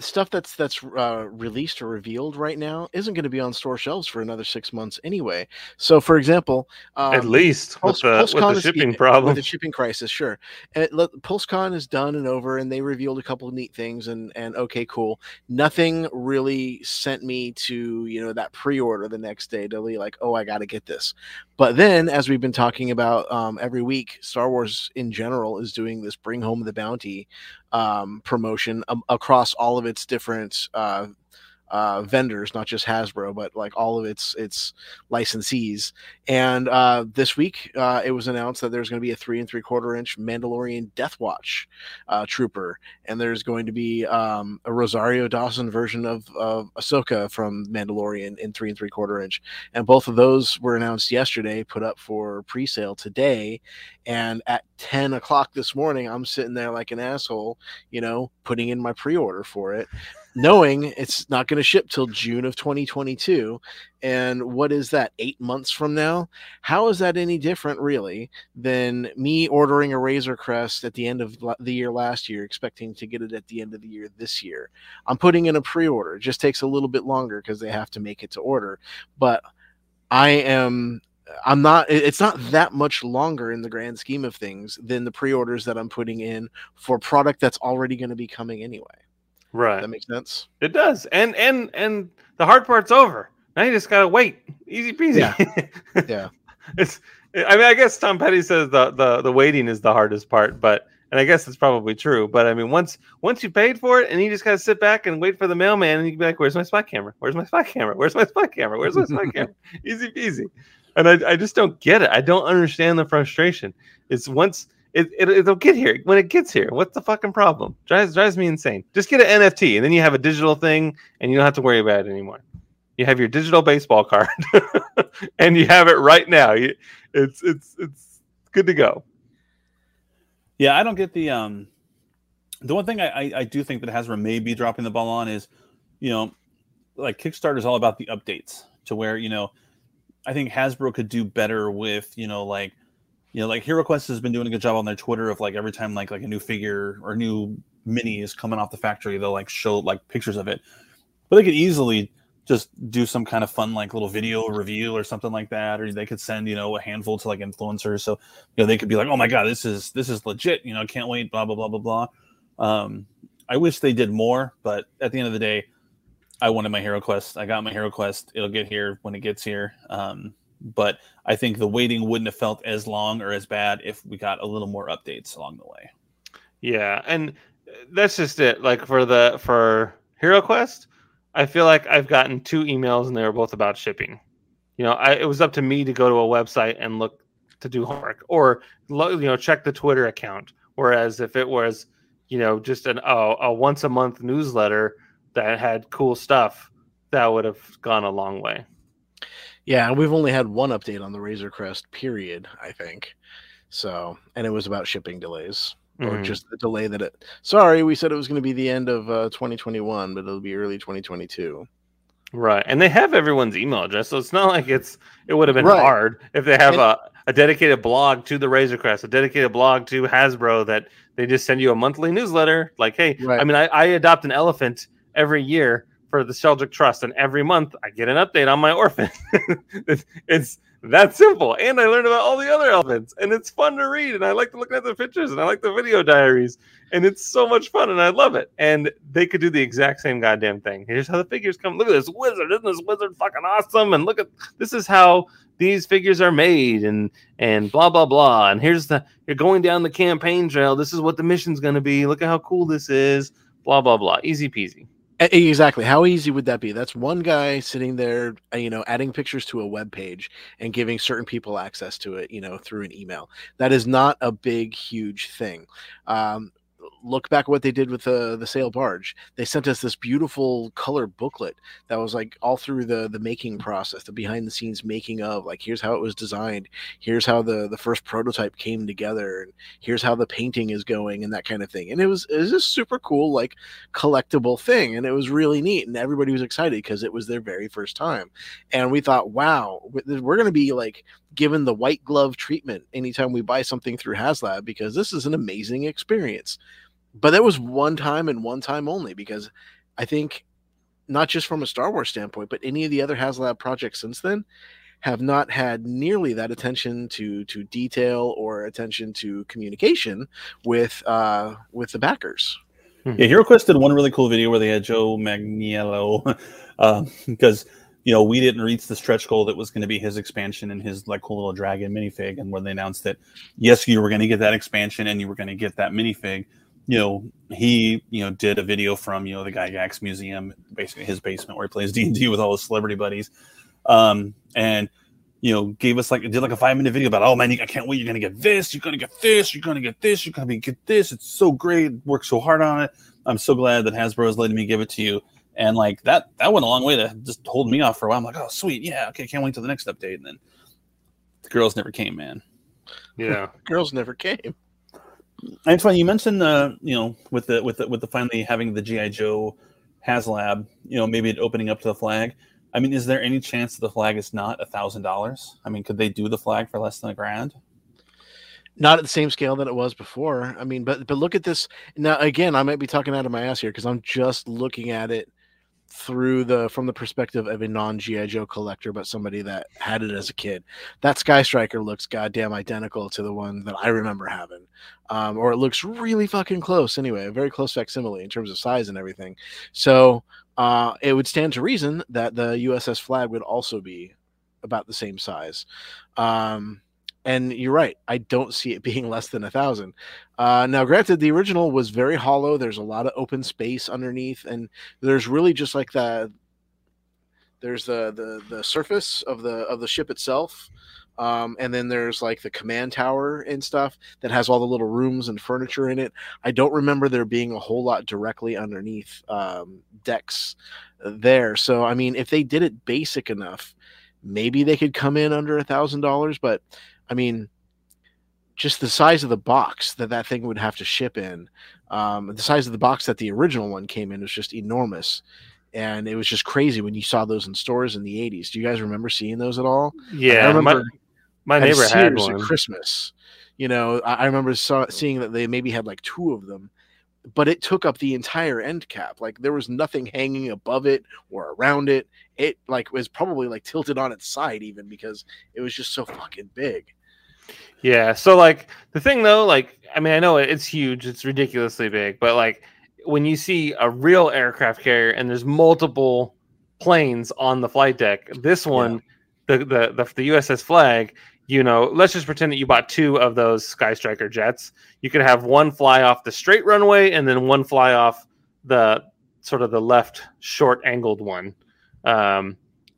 stuff that's that's uh, released or revealed right now isn't going to be on store shelves for another six months anyway. So, for example, um, At least with Pulse- the, with the shipping yeah, problem. with the shipping crisis, sure. And PulseCon is done and over, and they revealed a couple of neat things, and and okay, cool. Nothing really sent me to you know that pre-order the next day to be like, oh, I got to get this. But then, as we've been talking about um, every week, Star Wars in general is doing this "Bring Home the Bounty" um, promotion um, across all of its different. Uh, uh, vendors, not just Hasbro, but like all of its its licensees. And uh, this week, uh, it was announced that there's going to be a three and three quarter inch Mandalorian Death Watch uh, trooper, and there's going to be um, a Rosario Dawson version of of Ahsoka from Mandalorian in three and three quarter inch. And both of those were announced yesterday, put up for pre sale today. And at 10 o'clock this morning, I'm sitting there like an asshole, you know, putting in my pre order for it knowing it's not going to ship till June of 2022. And what is that, eight months from now? How is that any different, really, than me ordering a Razor Crest at the end of the year last year, expecting to get it at the end of the year this year? I'm putting in a pre order. It just takes a little bit longer because they have to make it to order. But I am. I'm not. It's not that much longer in the grand scheme of things than the pre-orders that I'm putting in for product that's already going to be coming anyway. Right. That makes sense. It does. And and and the hard part's over. Now you just gotta wait. Easy peasy. Yeah. yeah. it's I mean, I guess Tom Petty says the, the the waiting is the hardest part, but and I guess it's probably true. But I mean, once once you paid for it, and you just gotta sit back and wait for the mailman, and you can be like, "Where's my spy camera? Where's my spy camera? Where's my spy camera? Where's my spy camera?" Easy peasy. And I, I just don't get it. I don't understand the frustration. It's once it, it it'll get here when it gets here. What's the fucking problem? Drives drives me insane. Just get an NFT, and then you have a digital thing, and you don't have to worry about it anymore. You have your digital baseball card, and you have it right now. You, it's it's it's good to go. Yeah, I don't get the um the one thing I, I, I do think that Hasbro may be dropping the ball on is, you know, like Kickstarter is all about the updates to where, you know, I think Hasbro could do better with, you know, like you know, like HeroQuest has been doing a good job on their Twitter of like every time like like a new figure or new mini is coming off the factory, they'll like show like pictures of it. But they could easily just do some kind of fun like little video review or something like that, or they could send you know a handful to like influencers, so you know they could be like, oh my god, this is this is legit, you know, I can't wait, blah blah blah blah blah. Um, I wish they did more, but at the end of the day, I wanted my Hero Quest. I got my Hero Quest. It'll get here when it gets here. Um, but I think the waiting wouldn't have felt as long or as bad if we got a little more updates along the way. Yeah, and that's just it. Like for the for Hero Quest, I feel like I've gotten two emails and they were both about shipping. You know, I, it was up to me to go to a website and look to do homework or you know check the Twitter account. Whereas if it was you know just an oh, a once a month newsletter that had cool stuff, that would have gone a long way. Yeah, we've only had one update on the Razor Crest, period, I think. So, and it was about shipping delays or Mhm. just the delay that it. Sorry, we said it was going to be the end of uh, 2021, but it'll be early 2022. Right, and they have everyone's email address, so it's not like it's it would have been Right. hard if they have And- a a dedicated blog to the Razor Crest, a dedicated blog to Hasbro that they just send you a monthly newsletter. Like, hey, Right. I mean, I, I adopt an elephant every year for the Sheldrick Trust, and every month I get an update on my orphan. it's, that simple, and I learn about all the other elephants, and it's fun to read, and I like to look at the pictures, and I like the video diaries, and it's so much fun, and I love it. And they could do the exact same goddamn thing. Here's how the figures come. Look at this wizard! Isn't this wizard fucking awesome? And look at this is how these figures are made, and and blah blah blah. And here's the you're going down the campaign trail. This is what the mission's going to be. Look at how cool this is. Blah blah blah. Easy peasy. Exactly. How easy would that be? That's one guy sitting there, uh, you know, adding pictures to a web page and giving certain people access to it, you know, through an email. That is not a big, huge thing. Um, look back at what they did with the the sail barge. They sent us this beautiful color booklet that was like all through the the making process, the behind the scenes making of. Like here's how it was designed. Here's how the the first prototype came together, and here's how the painting is going, and that kind of thing. And it was it was just super cool, like collectible thing and it was really neat and everybody was excited because it was their very first time and we thought wow we're going to be like given the white glove treatment anytime we buy something through haslab because this is an amazing experience but that was one time and one time only because i think not just from a star wars standpoint but any of the other haslab projects since then have not had nearly that attention to to detail or attention to communication with uh with the backers. Yeah, HeroQuest did one really cool video where they had Joe Manganiello, uh, because you know we didn't reach the stretch goal that was going to be his expansion and his like cool little dragon minifig, and when they announced that yes, you were going to get that expansion and you were going to get that minifig, you know he you know did a video from you know the Gygax Museum, basically his basement where he plays D and D with all his celebrity buddies, um, and you know, gave us like did like a five minute video about, oh man, I can't wait. You're gonna get this. You're gonna get this. You're gonna get this. You're gonna be get this. It's so great. Worked so hard on it. I'm so glad that Hasbro is letting me give it to you. And like that, that went a long way to just hold me off for a while. I'm like, oh sweet, yeah, okay, can't wait till the next update. And then the girls never came, man. Yeah. girls never came And funny you mentioned uh, you know, with the with the with the finally having the GI Joe HasLab, you know, maybe it opening up to the Flagg. I mean, is there any chance that the Flagg is not a thousand dollars? I mean, could they do the Flagg for less than a grand? not at the same scale that it was before. I mean, but but look at this now. Again, I might be talking out of my ass here because I'm just looking at it through the from the perspective of a non GI Joe collector, but somebody that had it as a kid. That Sky Striker looks goddamn identical to the one that I remember having, um, or it looks really fucking close. Anyway, a very close facsimile in terms of size and everything. So uh, it would stand to reason that the USS Flagg would also be about the same size. Um, and you're right. I don't see it being less than a thousand. Uh, now, granted, the original was very hollow. There's a lot of open space underneath, and there's really just like the there's the the the surface of the of the ship itself, um, and then there's like the command tower and stuff that has all the little rooms and furniture in it. I don't remember there being a whole lot directly underneath um, decks there. So, I mean, if they did it basic enough, maybe they could come in under a thousand dollars. But I mean, just the size of the box that that thing would have to ship in, um, the size of the box that the original one came in was just enormous. And it was just crazy when you saw those in stores in the 80s. Do you guys remember seeing those at all? Yeah. I my, remember my at a neighbor had at one. Christmas. You know, I, I remember saw, seeing that they maybe had like two of them, but it took up the entire end cap. Like there was nothing hanging above it or around it. It like was probably like tilted on its side even because it was just so fucking big. Yeah. So like the thing though, like I mean, I know it's huge, it's ridiculously big, but like when you see a real aircraft carrier and there's multiple planes on the flight deck, this one, the, the the the USS Flagg, you know, let's just pretend that you bought two of those Sky Striker jets. You could have one fly off the straight runway and then one fly off the sort of the left short angled one. Um,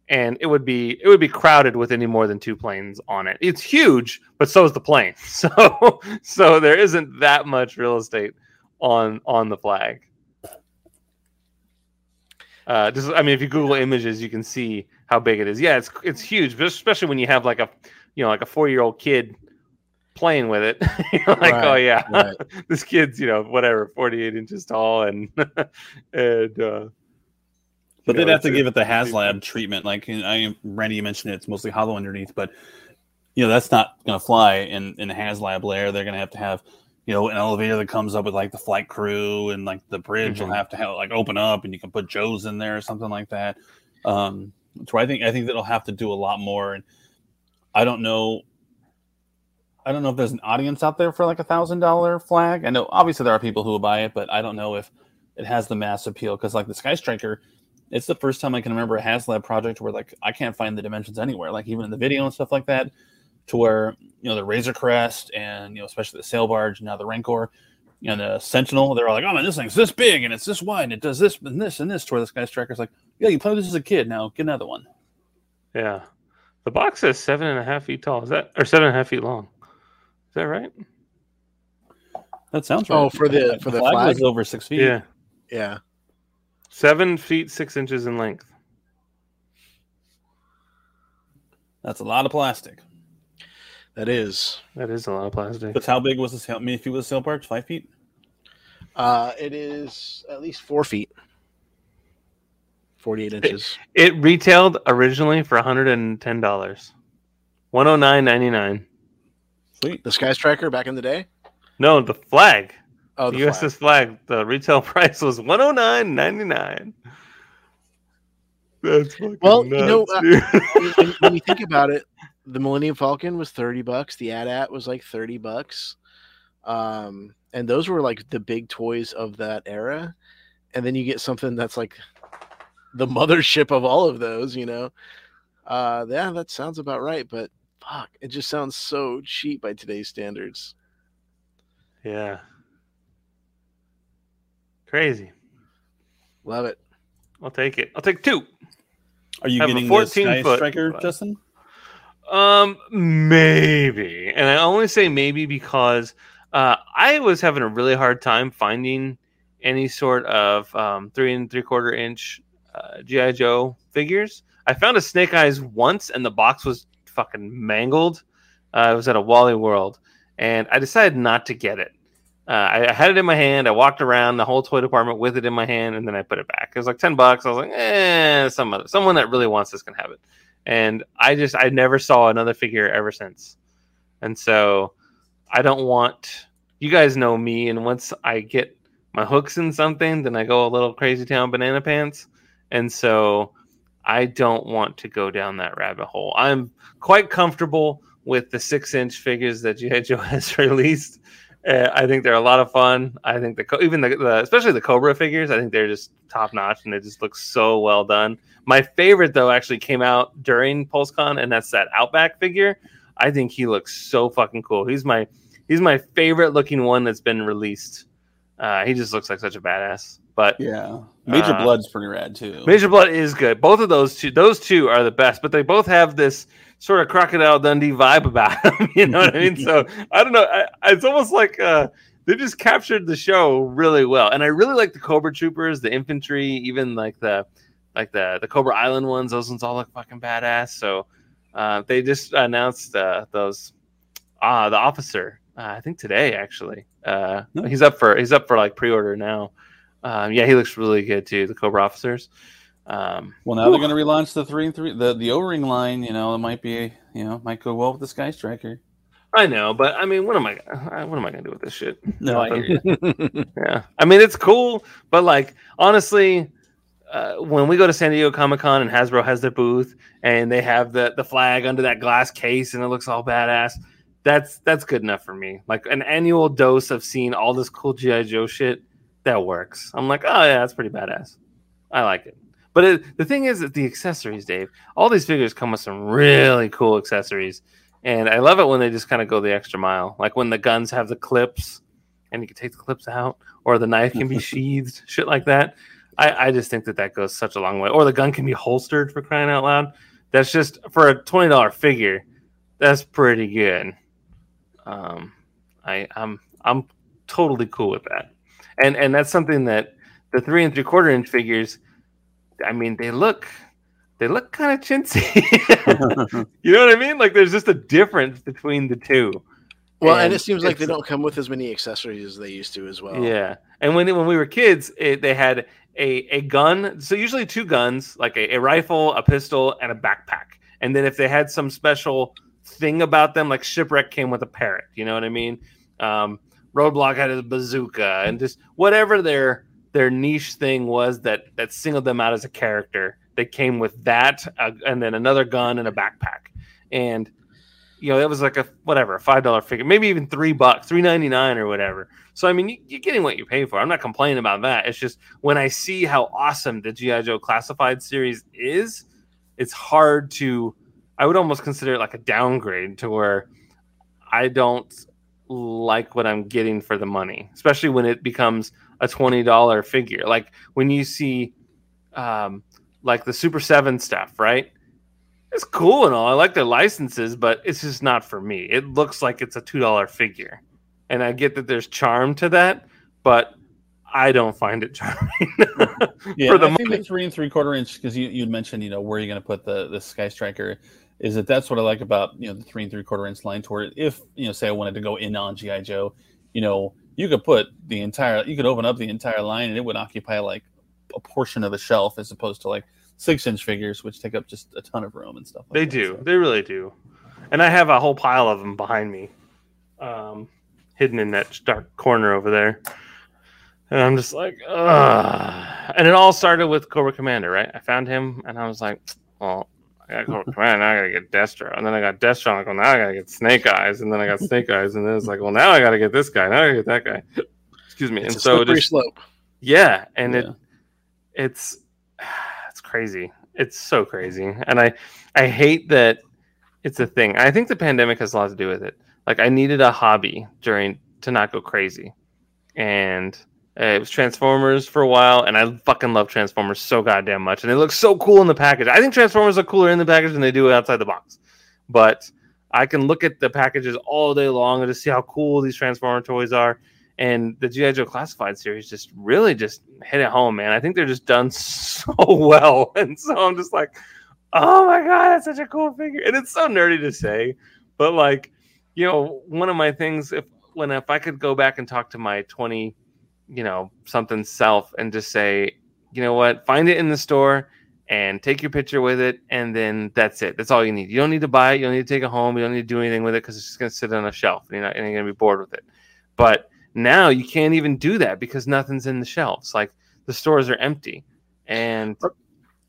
and it would be it would be crowded with any more than two planes on it. It's huge, but so is the plane. So so there isn't that much real estate on on the Flagg. Uh, just I mean, if you Google images, you can see how big it is. Yeah, it's it's huge, especially when you have like a you know like a four year old kid playing with it. Like, oh yeah, right. this kid's you know whatever, forty eight inches tall, and and uh, But they'd know, have to give it the HasLab treatment. Like I, Randy, you mentioned it, it's mostly hollow underneath, but you know that's not going to fly in in HasLab layer. They're going to have to have you know an elevator that comes up with like the flight crew and like the bridge will Mhm. have to have like open up and you can put Joe's in there or something like that. Um, so I think I think that'll have to do a lot more. And I don't know. I don't know if there's an audience out there for like a thousand dollar Flagg. I know obviously there are people who will buy it, but I don't know if it has the mass appeal because like the Sky Striker, it's the first time I can remember a HasLab project where like I can't find the dimensions anywhere, like even in the video and stuff like that, to where you know the Razor Crest and you know especially the sail barge now the Rancor, know the Sentinel, they're all like, oh man, this thing's this big and it's this wide and it does this and this and this. To where the Sky Striker's like, yeah, you played this as a kid, now get another one. Yeah. The box says seven and a half feet tall. Is that or seven and a half feet long? Is that right? That sounds right. Oh, for the- for the was Flagg? over six feet. Yeah. Yeah. Seven feet six inches in length. that's a lot of plastic. That is. That is a lot of plastic. But how big was the sail? I mean, if you was a sail barge, five feet. Uh, it is at least four feet. 48 inches. It retailed originally for $110. 109.99. Sweet. The Sky Striker back in the day? No, the Flagg. Oh, the the USS Flagg. The retail price was 109.99. That's Well, you know, uh, when, when- when you think about it, the Millennium Falcon was 30 bucks. The AT-AT was like 30 bucks. Um, and those were like the big toys of that era. And then you get something that's like the mothership of all of those, you know? Uh, yeah, that sounds about right. But fuck, it just sounds so cheap by today's standards. yeah. Crazy. Love it. I'll take it. I'll take two. Are you Have a getting 14 the Sky foot- Striker, Justin? Um, maybe, and I only say maybe because uh, I was having a really hard time finding any sort of um, three and three quarter inch uh, GI Joe figures. I found a Snake Eyes once, and the box was fucking mangled. Uh, it was at a Wally World, and I decided not to get it. Uh, I, I had it in my hand. I walked around the whole toy department with it in my hand, and then I put it back. It was like ten bucks. I was like, eh, some other, someone that really wants this can have it and I just I never saw another figure ever since. And so I don't want you guys know me and once I get my hooks in something, then I go a little crazy town banana pants. And so I don't want to go down that rabbit hole. I'm quite comfortable with the six inch figures that G.I. Has released. Uh, I think they're a lot of fun. I think the even the, the especially the Cobra figures, I think they're just top notch and they just look so well done. My favorite though actually came out during PulseCon, and that's that Outback figure. I think he looks so fucking cool. He's my he's my favorite looking one that's been released. Uh, he just looks like such a badass. But Yeah. Major Uh, Blood's pretty rad too. Major Blood is good. Both of those two, those two are the best. But they both have this sort of crocodile Dundee vibe about them. You know what I mean? So I don't know. I, it's almost like uh, they just captured the show really well. And I really like the Cobra Troopers, the infantry, even like the like the the Cobra Island ones. Those ones all look fucking badass. So uh, they just announced uh, those. Ah, the officer. Uh, I think today actually. Uh. He's up for he's up for like pre-order now. Um, yeah, he looks really good too. The Cobra officers. Um, Well, now they're going to relaunch the three and three, the the O ring line. You know, it might be, you know, might go well with the Sky Striker. I know, but I mean, what am I? What am I gonna do with this shit? No, I. Yeah, I mean, it's cool, but like honestly, uh, when we go to San Diego Comic Con and Hasbro has their booth and they have the the Flagg under that glass case and it looks all badass, that's that's good enough for me. Like an annual dose of seeing all this cool GI Joe shit, that works. I'm like, oh yeah, that's pretty badass. I like it. But it, the thing is that the accessories, Dave, all these figures come with some really cool accessories. And I love it when they just kind of go the extra mile. Like when the guns have the clips and you can take the clips out, or the knife can be sheathed, shit like that. I, I just think that that goes such a long way. Or the gun can be holstered for crying out loud. That's just for a twenty dollar figure. That's pretty good. Um, I I'm I'm totally cool with that, and and that's something that the three and three quarter inch figures. I mean, they look they look kind of chintzy. you know what I mean? Like there's just a difference between the two. Well, and, And it seems like they don't come with as many accessories as they used to as well. Yeah, and when when we were kids, it, they had a a gun. So usually two guns, like a, a rifle, a pistol, and a backpack. And then if they had some special thing about them. Like Shipwreck came with a parrot, you know what I mean? Um, Roadblock had a bazooka, and just whatever their their niche thing was that that singled them out as a character. They came with that, uh, and then another gun and a backpack, and you know it was like a whatever a five dollar figure, maybe even three bucks, three ninety nine or whatever. So I mean, you, you're getting what you pay for. I'm not complaining about that. It's just when I see how awesome the GI Joe Classified series is, it's hard to. I would almost consider it like a downgrade to where I don't like what I'm getting for the money, especially when it becomes a twenty dollar figure. Like when you see, um, like the Super Seven stuff, right? It's cool and all. I like their licenses, but it's just not for me. It looks like it's a two dollar figure, and I get that there's charm to that, but I don't find it charming. Yeah, for the I think money. the three and three quarter inch because you you mentioned you know where you're going to put the the Sky Striker is that that's what I like about you know the three and three quarter inch line toward if you know say I wanted to go in on GI Joe, you know you could put the entire you could open up the entire line and it would occupy like a portion of a shelf as opposed to like six inch figures which take up just a ton of room and stuff. Like They that, do. so. They really do. And I have a whole pile of them behind me, um, hidden in that dark corner over there. And I'm just like, ugh. And it all started with Cobra Commander, right? I found him, and I was like, well, I got Cobra Commander, now I gotta get Destro. And then I got Destro, I'm like, well, now I gotta get Snake Eyes. And then I got Snake Eyes, and then it's like, well, now I gotta get this guy. Now I gotta get that guy. Excuse me. It's and so just, slope. yeah, and it it's it's crazy. It's so crazy, and I I hate that it's a thing. I think the pandemic has a lot to do with it. Like I needed a hobby during to not go crazy, and Uh, it was Transformers for a while, and I fucking love Transformers so goddamn much, and they look so cool in the package. I think Transformers look cooler in the package than they do outside the box, but I can look at the packages all day long and just see how cool these Transformer toys are. And the GI Joe Classified series just really just hit it home, man. I think they're just done so well, and so I'm just like, oh my god, that's such a cool figure, and it's so nerdy to say, but like, you know, one of my things if when if I could go back and talk to my 20, you know, something self and just say, you know what, find it in the store and take your picture with it, and then that's it. That's all you need. You don't need to buy it. You don't need to take it home. You don't need to do anything with it because it's just gonna sit on a shelf. And you're not and you're gonna be bored with it. But now you can't even do that because nothing's in the shelves. Like the stores are empty, and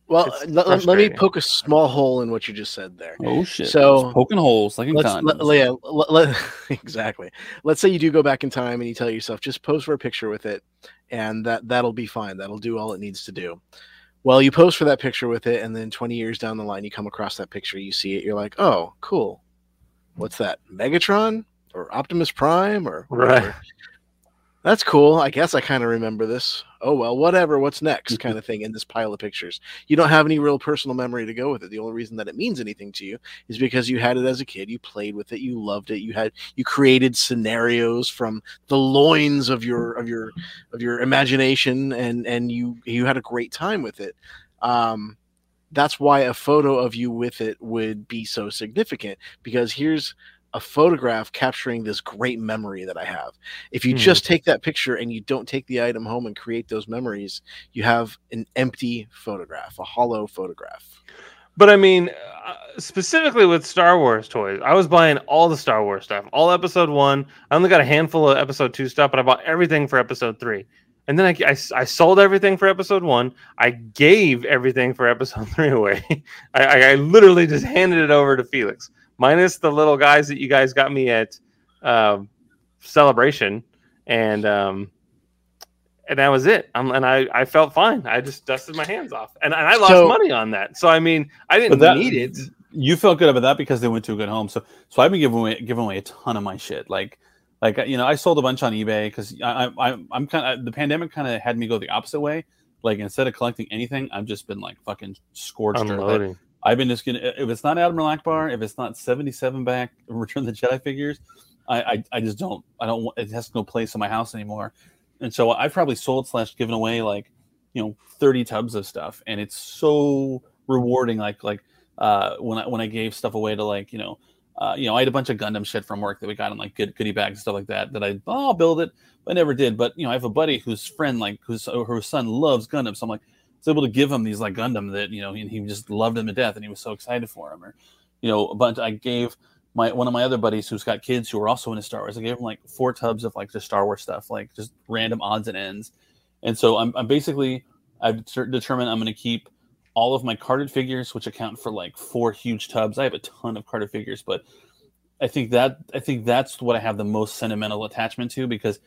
Well, It's let, let me poke a small hole in what you just said there. Oh shit! So- Just poking holes like in Let's condoms. let, yeah, let, let- exactly. Let's say you do go back in time and you tell yourself just pose for a picture with it, and that that'll be fine. That'll do all it needs to do. Well, you pose for that picture with it, and then 20 years down the line, you come across that picture, you see it, you're like, oh, cool. What's that? Megatron or Optimus Prime or Right. whatever. That's cool. I guess I kind of remember this. Oh well, whatever. What's next? kind of thing in this pile of pictures. You don't have any real personal memory to go with it. The only reason that it means anything to you is because you had it as a kid. You played with it. You loved it. You had you created scenarios from the loins of your of your of your imagination, and and you you had a great time with it. Um, that's why a photo of you with it would be so significant because here's a photograph capturing this great memory that I have. If you Hmm. just take that picture and you don't take the item home and create those memories, you have an empty photograph, a hollow photograph. But I mean, uh, specifically with Star Wars toys, I was buying all the Star Wars stuff, all Episode One. I only got a handful of Episode Two stuff, but I bought everything for Episode Three. And then I, I, I sold everything for Episode One. I gave everything for Episode Three away. I, I, I literally just handed it over to Felix, minus the little guys that you guys got me at um, Celebration, and um, and that was it. Um, and I, I felt fine. I just dusted my hands off, and, and I lost So- money on that. So I mean, I didn't that- need it. you felt good about that because they went to a good home. So, so I've been giving away giving away a ton of my shit. Like, like you know, I sold a bunch on eBay because I, I, I'm kind of the pandemic kind of had me go the opposite way. Like, instead of collecting anything, I've just been like fucking scorched. earth. Unloading. I've been just gonna if it's not Admiral Ackbar, if it's not 77 back Return the Jedi figures, I, I I just don't I don't want it has no place in my house anymore. And so I've probably sold slash given away like you know 30 tubs of stuff, and it's so rewarding. Like like uh, when I when I gave stuff away to like you know. Uh, you know, I had a bunch of Gundam shit from work that we got in like good goodie bags and stuff like that. That I oh, I'll build it, but I never did. But you know, I have a buddy whose friend like whose her son loves Gundam, so I'm like, was able to give him these like Gundam that you know, and he just loved them to death, and he was so excited for them. Or, you know, a bunch. I gave my one of my other buddies who's got kids who are also into Star Wars. I gave him like four tubs of like just Star Wars stuff, like just random odds and ends. And so I'm, I'm basically I've determined I'm going to keep all of my carded figures, which account for like four huge tubs. I have a ton of carded figures, but I think that I think that's what I have the most sentimental attachment to because,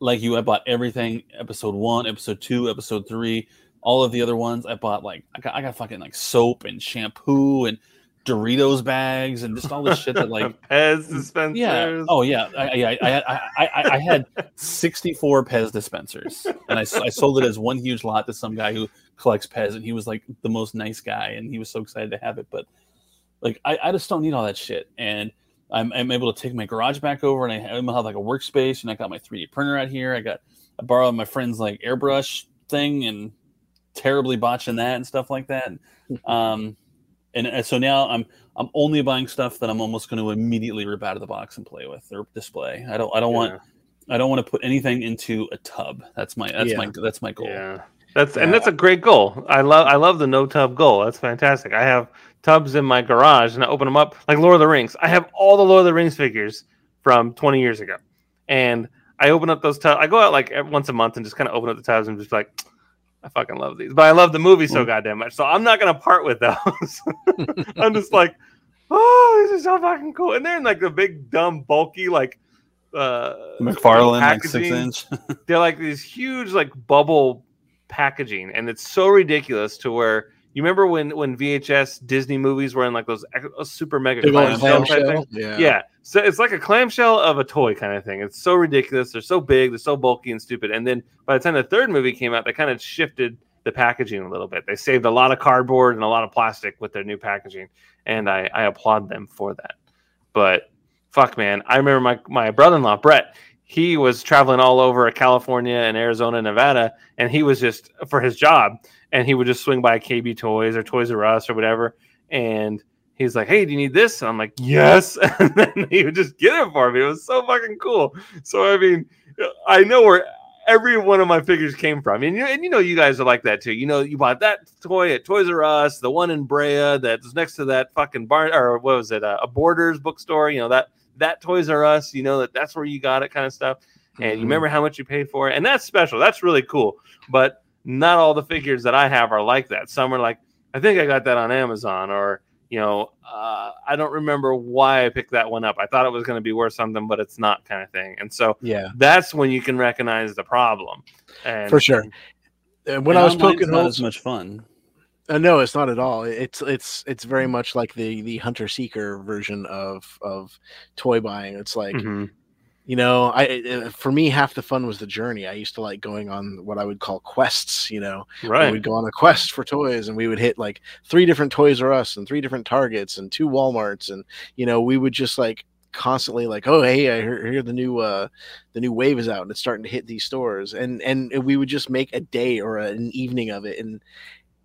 like you, I bought everything episode one, episode two, episode three, all of the other ones. I bought like I got I got fucking like soap and shampoo and Doritos bags and just all this shit that like Pez dispensers. yeah. Oh yeah. I I, I, I, I, I had 64 Pez dispensers. And I sold it as one huge lot to some guy who collects Pez and he was like the most nice guy and he was so excited to have it. But like I, I just don't need all that shit. And I'm, I'm able to take my garage back over and I have, have like a workspace and I got my 3D printer out here. I got I borrowed my friend's like airbrush thing and terribly botching that and stuff like that um and, and so now I'm I'm only buying stuff that I'm almost going to immediately rip out of the box and play with or display. I don't I don't want I don't want to put anything into a tub. That's my that's Yeah. my that's my goal. Yeah, that's Yeah. and that's a great goal. I love I love the no tub goal. That's fantastic. I have tubs in my garage and I open them up like Lord of the Rings. I have all the Lord of the Rings figures from 20 years ago, and I open up those tubs. I go out like every- once a month and just kind of open up the tubs and just be like. I fucking love these, but I love the movie so Mm. goddamn much. So I'm not gonna part with those. I'm just like, oh, these are so fucking cool, and they're in like the big, dumb, bulky, like uh McFarlane like six inch. they're like these huge like bubble packaging and it's so ridiculous to where you remember when when VHS Disney movies were in like those uh, super mega clamshell type clamshell. thing? Yeah. Yeah. So it's like a clamshell of a toy kind of thing. It's so ridiculous. They're so big, they're so bulky and stupid. And then by the time the third movie came out, they kind of shifted the packaging a little bit. They saved a lot of cardboard and a lot of plastic with their new packaging. And I, I applaud them for that. But fuck man, I remember my, my brother-in-law, Brett, he was traveling all over California and Arizona, Nevada, and he was just for his job, and he would just swing by KB Toys or Toys R Us or whatever, and he's like, "Hey, do you need this?" And I'm like, "Yes," and then he would just get it for me. It was so fucking cool. So I mean, I know where every one of my figures came from, and you, and you know, you guys are like that too. You know, you bought that toy at Toys R Us, the one in Brea that's next to that fucking barn, or what was it, uh, a Borders bookstore? You know that that Toys R Us. You know that that's where you got it, kind of stuff. And you Mhm. remember how much you paid for it, and that's special. That's really cool. But not all the figures that I have are like that. Some are like, I think I got that on Amazon, or you know, uh, I don't remember why I picked that one up. I thought it was going to be worth something, but it's not, kind of thing. And so Yeah, that's when you can recognize the problem. And for sure. And when And I was poking not holes, as much fun. Uh, no, it's not at all. It's it's it's very much like the the hunter seeker version of of toy buying. It's like Mhm. You know, I uh, for me half the fun was the journey. I used to like going on what I would call quests. You know, right? We'd go on a quest for toys, and we would hit like three different Toys R Us and three different Targets and two WalMarts, and you know, we would just like constantly like, oh hey, I hear, hear the new uh the new wave is out and it's starting to hit these stores, and and we would just make a day or an evening of it, and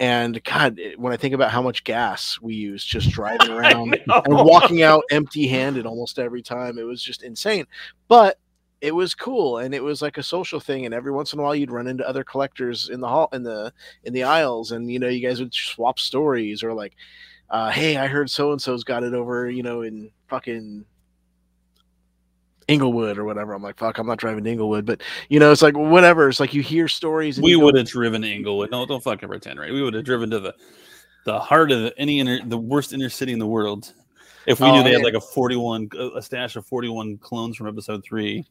and God, when I think about how much gas we use just driving around and walking out empty handed almost every time. It was just insane. But it was cool and it was like a social thing and every once in a while you'd run into other collectors in the hall in the in the aisles and you know you guys would swap stories or like uh hey I heard so and so's got it over you know in fucking Inglewood or whatever. I'm like, fuck, I'm not driving to Inglewood, but you know, it's like whatever. It's like you hear stories. And We would have driven to Inglewood. No, don't fucking pretend, right? We would have driven to the the heart of the, any inner the worst inner city in the world. If we Oh, knew they had like a 41 a stash of 41 clones from episode 3.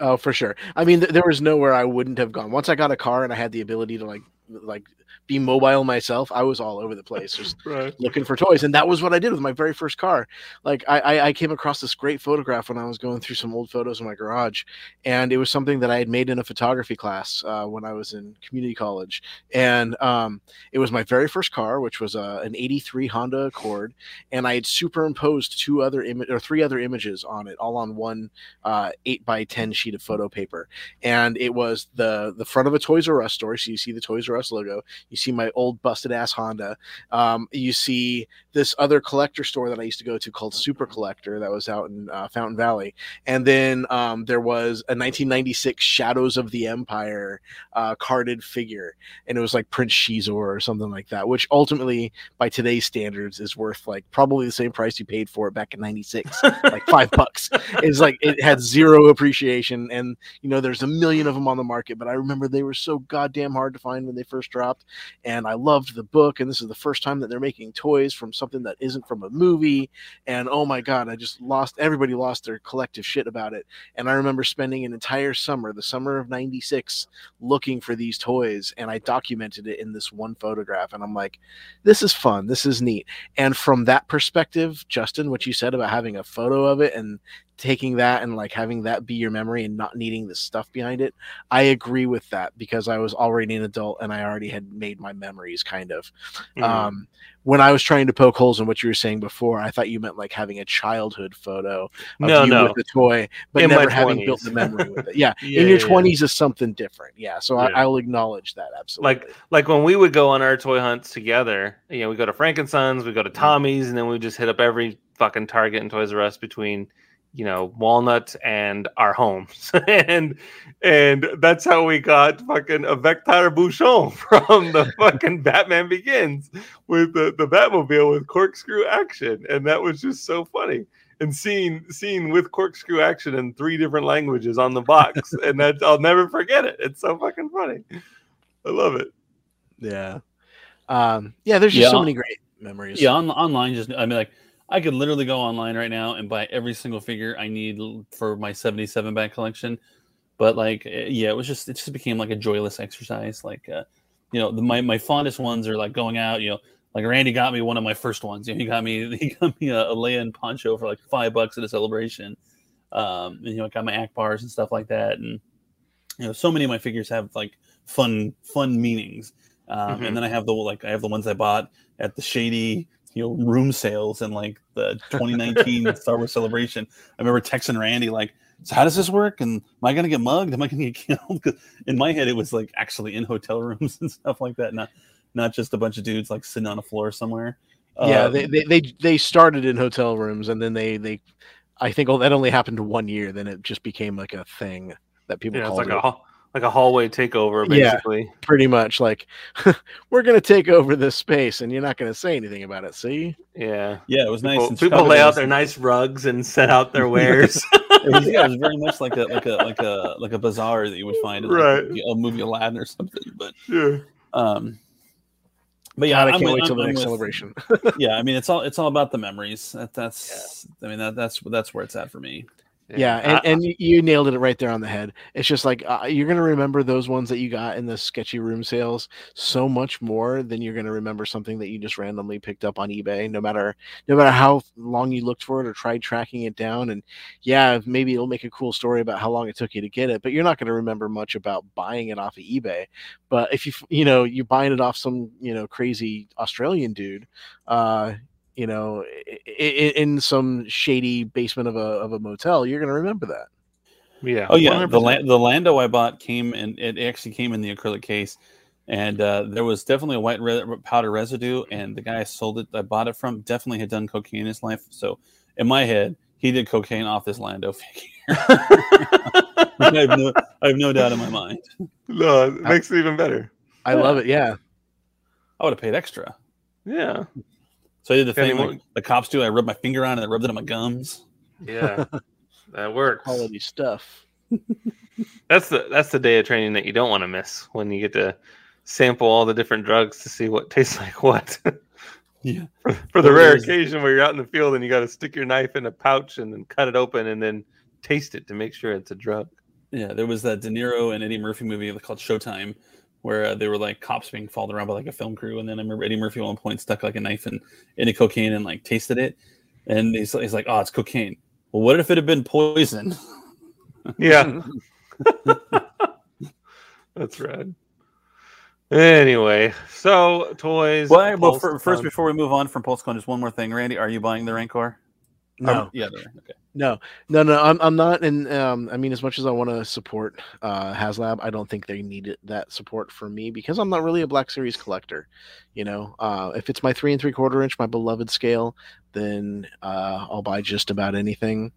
Oh, for sure. I mean, th- there was nowhere I wouldn't have gone. Once I got a car and I had the ability to like like be mobile myself, I was all over the place, just right. looking for toys. And that was what I did with my very first car. Like I, I, I came across this great photograph when I was going through some old photos in my garage, and it was something that I had made in a photography class uh, when I was in community college. And um, it was my very first car, which was uh, an '83 Honda Accord, and I had superimposed two other image or three other images on it, all on one uh, eight by ten sheet of photo paper. And it was the the front of a Toys R Us store, so you see the Toys R Us logo. You see my old busted ass Honda. Um, you see this other collector store that I used to go to called Super Collector that was out in uh, Fountain Valley, and then um, there was a 1996 Shadows of the Empire uh, carded figure, and it was like Prince Xizor or something like that, which ultimately, by today's standards, is worth like probably the same price you paid for it back in '96, like five bucks. It's like it had zero appreciation, and you know there's a million of them on the market, but I remember they were so goddamn hard to find when they first dropped, and I loved the book, and this is the first time that they're making toys from something that isn't from a movie, and oh my god, I just lost everybody lost their collective shit about it, and I remember spending an entire summer, the summer of '96, looking for these toys, and I documented it in this one photograph, and I'm like, this is fun, this is neat, and from that perspective, Justin, what you said about having a photo of it and taking that and like having that be your memory and not needing the stuff behind it i agree with that because i was already an adult and i already had made my memories kind of Mhm. um when i was trying to poke holes in what you were saying before i thought you meant like having a childhood photo of no, you no. with the toy but In never having built the memory with it yeah, Yeah, in your yeah, 20s is something different yeah so Yeah. I, i'll acknowledge that absolutely like like when we would go on our toy hunts together you know we go to frankensons we go to Mm. tommy's and then we just hit up every fucking target and toys r us between you know walnut and our homes. And and that's how we got fucking a vector bouchon from the fucking batman begins with the, the batmobile with corkscrew action. And that was just so funny. And seeing seeing with corkscrew action in three different languages on the box. And that i'll never forget it. It's so fucking funny. I love it. Yeah. Um yeah there's just Yeah. so many great memories. Yeah, on, online just I mean like I could literally go online right now and buy every single figure I need for my 77 bag collection. But like eh, yeah, it was just it just became like a joyless exercise. Like uh you know, the, my my fondest ones are like going out, you know, like Randy got me one of my first ones. You know, he got me he got me a, a Leia and poncho for like five bucks at a celebration. Um and you know, I got my Ackbars and stuff like that. And you know, so many of my figures have like fun fun meanings. Um, Mhm. and then I have the like I have the ones I bought at the shady you know room sales and like the 2019 Star Wars celebration. I remember texting Randy like, "So how does this work? And am I gonna get mugged? Am I gonna get killed?" 'Cause in my head, it was like actually in hotel rooms and stuff like that, not not just a bunch of dudes like sitting on a floor somewhere. yeah Um, they, they they they started in hotel rooms and then they they i think that only happened one year then it just became like a thing that people Yeah, it's like it. a hall, like a hallway takeover, Yeah. basically. pretty much like we're gonna take over this space and you're not gonna say anything about it see Yeah. yeah, it was nice. People, people lay out their nice rugs and set out their wares. It was, yeah, it was very much like a like a like a like a bazaar that you would find in like, a movie Aladdin or something. But yeah. um, but yeah, God, i can't with- wait till I'm- the I'm next with- celebration yeah, I mean it's all it's all about the memories. That, that's I mean that that's that's where it's at for me. Yeah. And, I- and you nailed it right there on the head. It's just like uh, you're gonna remember those ones that you got in the sketchy room sales so much more than you're gonna remember something that you just randomly picked up on ebay no matter no matter how long you looked for it or tried tracking it down. And yeah maybe it'll make a cool story about how long it took you to get it but you're not going to remember much about buying it off of ebay. But if you you know you're buying it off some you know crazy australian dude uh you know i- i- in some shady basement of a of a motel you're going to remember that yeah. Oh yeah, the 100%. La- the Lando I bought came and it actually came in the acrylic case, and uh, there was definitely a white re- powder residue. And the guy I sold it, I bought it from, definitely had done cocaine in his life. So in my head, he did cocaine off this Lando figure. I have no, I have no doubt in my mind. No, it makes it even better. i love it yeah I would have paid extra. Yeah. So I did the thing any like the cops do. I rubbed my finger on it, and I rubbed it on my gums. Yeah. that works. quality stuff That's the that's the day of training that you don't want to miss when you get to sample all the different drugs to see what tastes like what. Yeah. For the Well, rare there's- occasion where you're out in the field and you got to stick your knife in a pouch and then cut it open and then taste it to make sure it's a drug. Yeah, there was that De Niro and Eddie Murphy movie called Showtime, where uh, they were like cops being followed around by like a film crew, and then I remember Eddie Murphy at one point stuck like a knife in into cocaine and like tasted it, and he's, he's like, "Oh, it's cocaine." Well, what if it had been poison? Yeah. That's rad. Anyway, so toys. Well, well, Pulse first before we move on from PulseCon, just one more thing, Randy, are you buying the Rancor? No, yeah, they're- okay. no, no, no. I'm, I'm not. And um, I mean, as much as I want to support uh, HasLab, I don't think they need that support from me because I'm not really a Black Series collector. You know, uh, if it's my three and three quarter inch, my beloved scale, then uh, I'll buy just about anything.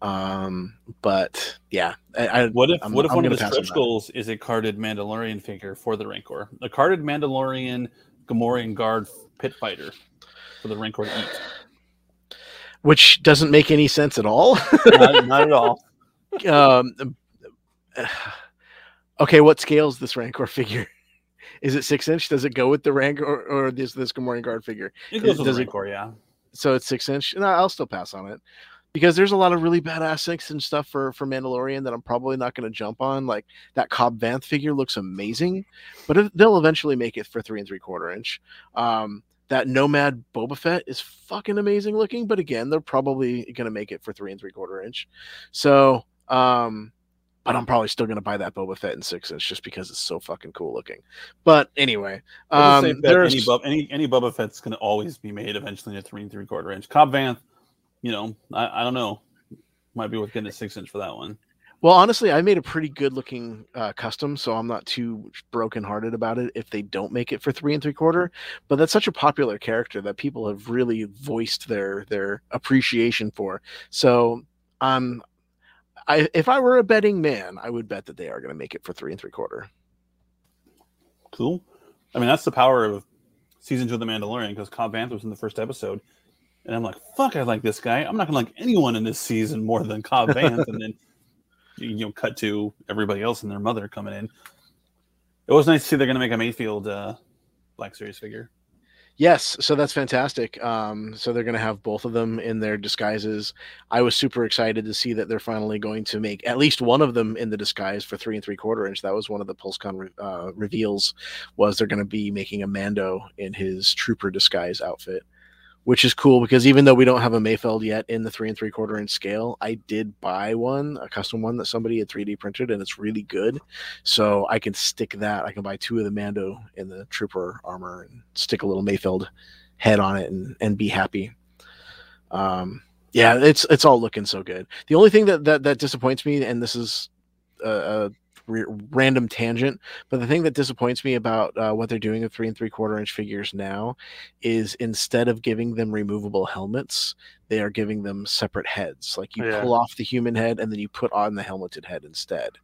Um, but yeah, I, I What if I'm- what if I'm one of the stretch goals is a carded Mandalorian figure for the Rancor? A carded Mandalorian Gamorrean guard pit fighter for the Rancor to eat. Which doesn't make any sense at all. not, not at all. um, okay, what scale is this Rancor figure? Is it six inch? Does it go with the Rancor or, or this this Gamorrean guard figure? It goes with the Does it- Rancor, yeah. So it's six inch. No, I'll still pass on it because there's a lot of really badass six and stuff for for Mandalorian that I'm probably not going to jump on. Like that Cobb Vanth figure looks amazing, but it, they'll eventually make it for three and three quarter inch. Um, that Nomad Boba Fett is fucking amazing looking, but again, they're probably going to make it for three and three quarter inch. So, um, but I'm probably still going to buy that Boba Fett in six inch just because it's so fucking cool looking. But anyway, I would say um, there's any, any any Boba Fett's going to always be made eventually in a three and three quarter inch. Cobb Vanth, you know, I, I don't know, might be worth getting a six inch for that one. Well, honestly, I made a pretty good looking uh, custom, so I'm not too brokenhearted about it if they don't make it for three and three quarter. But that's such a popular character that people have really voiced their their appreciation for. So, um, I if I were a betting man, I would bet that they are going to make it for three and three quarter. Cool. I mean, that's the power of season two of The Mandalorian because Cobb Vanth was in the first episode. And I'm like, fuck, I like this guy. I'm not going to like anyone in this season more than Cobb Vanth. and then, you know, cut to everybody else and their mother coming in. It was nice to see they're going to make a Mayfeld uh, Black Series figure. Yes, so that's fantastic. Um, so they're going to have both of them in their disguises. I was super excited to see that they're finally going to make at least one of them in the disguise for three and three quarter inch. That was one of the PulseCon re- uh, reveals. Was they're going to be making a Mando in his trooper disguise outfit, which is cool because even though we don't have a Mayfeld yet in the three and three quarter inch scale, I did buy one, a custom one that somebody had 3D printed, and it's really good. So I can stick that. I can buy two of the Mando in the trooper armor and stick a little Mayfeld head on it and and be happy. Um, yeah, it's it's all looking so good. The only thing that that, that disappoints me, and this is a, a re- random tangent, but the thing that disappoints me about uh, what they're doing with three and three quarter inch figures now is instead of giving them removable helmets, they are giving them separate heads. Like you Yeah. pull off the human head and then you put on the helmeted head instead.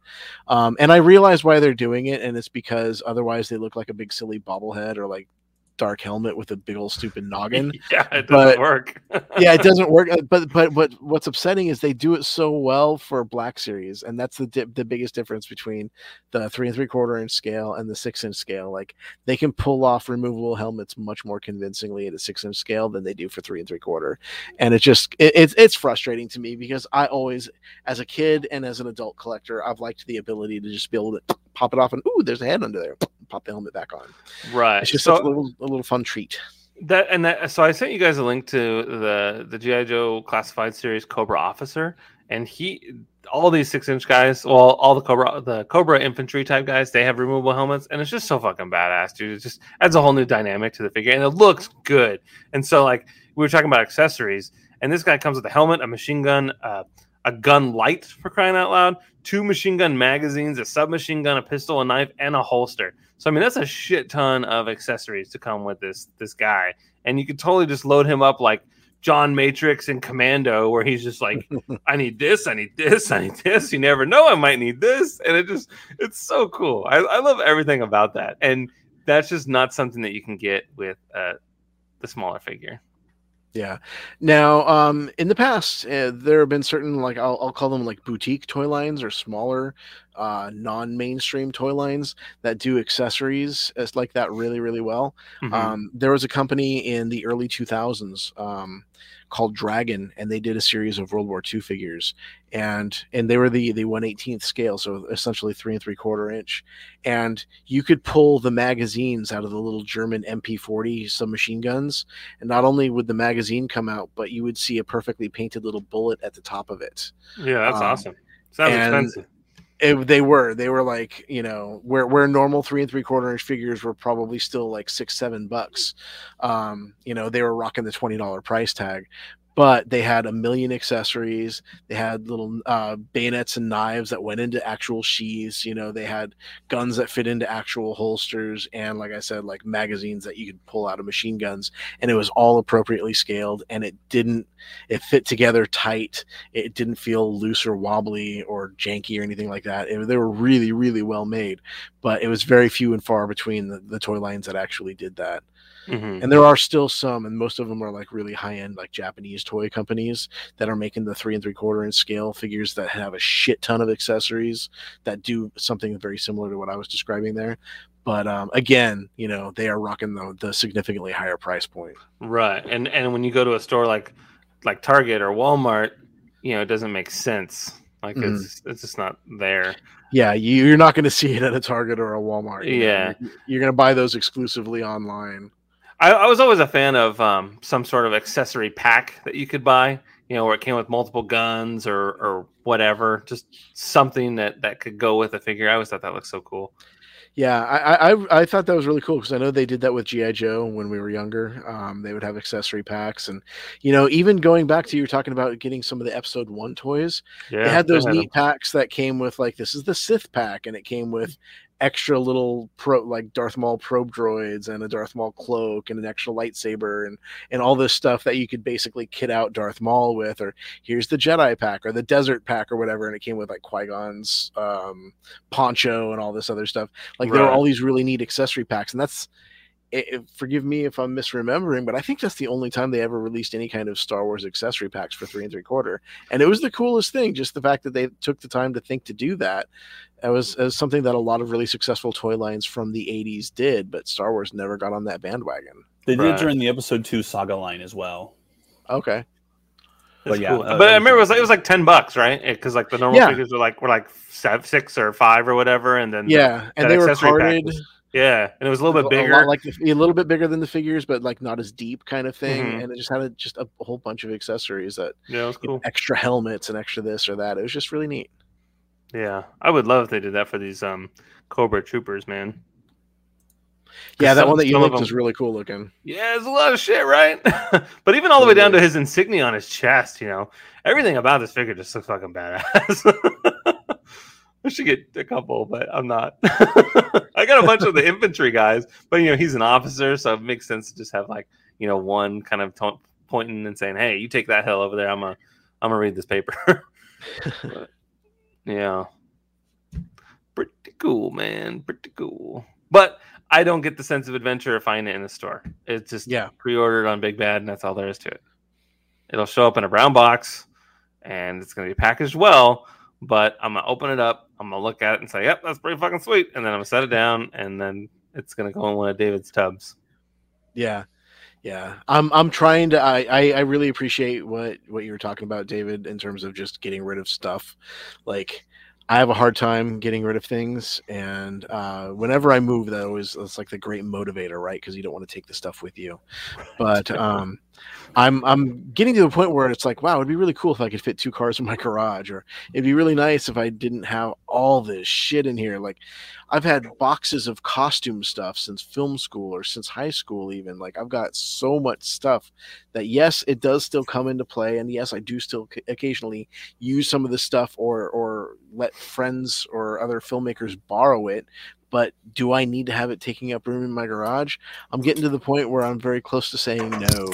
Um, and I realize why they're doing it, and it's because otherwise they look like a big silly bobblehead or like dark helmet with a big old stupid noggin. yeah, it doesn't but- work. yeah, it doesn't work. uh, But but but what's upsetting is they do it so well for Black Series, and that's the the biggest difference between the three and three quarter inch scale and the six inch scale. Like they can pull off removable helmets much more convincingly at a six inch scale than they do for three and three quarter, and it just it, it's it's frustrating to me because I always, as a kid and as an adult collector, I've liked the ability to just be able to pop it off and ooh, there's a head under there, pop the helmet back on. right. It's just so, a little a little fun treat. That and that. So I sent you guys a link to the the GI Joe classified series Cobra Officer, and he all these six inch guys, well, all the Cobra the Cobra infantry type guys, they have removable helmets, and it's just so fucking badass, dude. It just adds a whole new dynamic to the figure, and it looks good. And so like we were talking about accessories, and this guy comes with a helmet, a machine gun, uh, a gun light for crying out loud, two machine gun magazines, a submachine gun, a pistol, a knife, and a holster. So I mean that's a shit ton of accessories to come with this this guy, and you could totally just load him up like John Matrix and Commando, where he's just like, I need this, I need this, I need this. You never know, I might need this, and it just it's so cool. I, I love everything about that, and that's just not something that you can get with uh, the smaller figure. Yeah. Now, um, in the past, uh, there have been certain like I'll, I'll call them like boutique toy lines or smaller, uh, non-mainstream toy lines that do accessories as like that really, really well. Mhm. Um, there was a company in the early 2000s um, called Dragon, and they did a series of World War II figures, and and they were the the 118th scale, so essentially three and three quarter inch, and you could pull the magazines out of the little German MP40 submachine guns, and not only would the magazine come out, but you would see a perfectly painted little bullet at the top of it yeah, that's um, awesome. Sounds expensive. It, they were they were like you know where where normal three and three quarter inch figures were probably still like six seven bucks. Um you know they were rocking the $20 price tag but they had a million accessories. They had little uh, bayonets and knives that went into actual sheaths. You know, they had guns that fit into actual holsters, and like I said, like magazines that you could pull out of machine guns, and it was all appropriately scaled, and it didn't. It fit together tight. It didn't feel loose or wobbly or janky or anything like that. It, they were really, really well made, but it was very few and far between the, the toy lines that actually did that. Mhm. And there are still some, and most of them are like really high end, like Japanese toy companies that are making the three and three quarter inch scale figures that have a shit ton of accessories that do something very similar to what I was describing there. But um, again, you know, they are rocking the, the significantly higher price point. Right. And and when you go to a store like like Target or Walmart, you know, it doesn't make sense. Like Mhm. it's it's just not there. Yeah, you, you're not going to see it at a Target or a Walmart. you. Yeah. You're, you're going to buy those exclusively online. I, I was always a fan of um, some sort of accessory pack that you could buy, you know, where it came with multiple guns or or whatever, just something that that could go with a figure. I always thought that looked so cool. Yeah, I I, I thought that was really cool because I know they did that with GI Joe when we were younger. Um, they would have accessory packs, and you know, even going back to you were talking about getting some of the Episode One toys. Yeah, they had those ahead. neat packs that came with like this is the Sith pack, and it came with extra little pro like Darth Maul probe droids and a Darth Maul cloak and an extra lightsaber and and all this stuff that you could basically kit out Darth Maul with. Or here's the Jedi pack or the Desert pack or whatever, and it came with like Qui Gon's um, poncho and all this other stuff. Like there were all these really neat accessory packs, and that's. It, it- forgive me if I'm misremembering, but I think that's the only time they ever released any kind of Star Wars accessory packs for three and three quarter, and it was the coolest thing. Just the fact that they took the time to think to do that. It was, it was something that a lot of really successful toy lines from the '80s did, but Star Wars never got on that bandwagon. They did Right. it during the episode two saga line as well. Okay, But yeah, cool. uh, but I remember it was like it was like ten bucks, right? Because like the normal Yeah. figures were like were like sev- six or five or whatever, and then the- yeah, and that they were accessory carded. was- yeah, and it was a little bit a bigger. like a little bit bigger than the figures, but like not as deep kind of thing. Mhm. And it just had a, just a whole bunch of accessories that yeah, it was you know, extra helmets and extra this or that. It was just really neat. Yeah, I would love if they did that for these um Cobra Troopers, man. Yeah, that some- one that you looked is really cool looking. Yeah, it's a lot of shit, right? but even all the way down to his insignia on his chest, you know, everything about this figure just looks fucking badass. I should get a couple, but I'm not. I got a bunch of the infantry guys, but you know, he's an officer, so it makes sense to just have like you know one kind of to- pointing and saying, "Hey, you take that hill over there. I'm gonna I'm gonna read this paper." But, yeah, pretty cool, man. Pretty cool. But I don't get the sense of adventure of finding it in the store. It's just Yeah. pre-ordered on Big Bad, and that's all there is to it. It'll show up in a brown box, and it's going to be packaged well. But I'm gonna open it up. I'm gonna look at it and say, "Yep, that's pretty fucking sweet," and then I'm gonna set it down, and then it's gonna go in one of David's tubs. Yeah. Yeah. I'm I'm trying to I, I I really appreciate what what you were talking about, David, in terms of just getting rid of stuff. Like I have a hard time getting rid of things, and uh, whenever I move, that always it's like the great motivator, right? Because you don't want to take the stuff with you. But um, I'm I'm getting to the point where it's like, wow, it'd be really cool if I could fit two cars in my garage, or it'd be really nice if I didn't have all this shit in here. Like I've had boxes of costume stuff since film school or since high school, even. Like I've got so much stuff that yes, it does still come into play, and yes, I do still occasionally use some of the stuff or or let friends or other filmmakers borrow it. But do I need to have it taking up room in my garage? I'm getting to the point where I'm very close to saying no.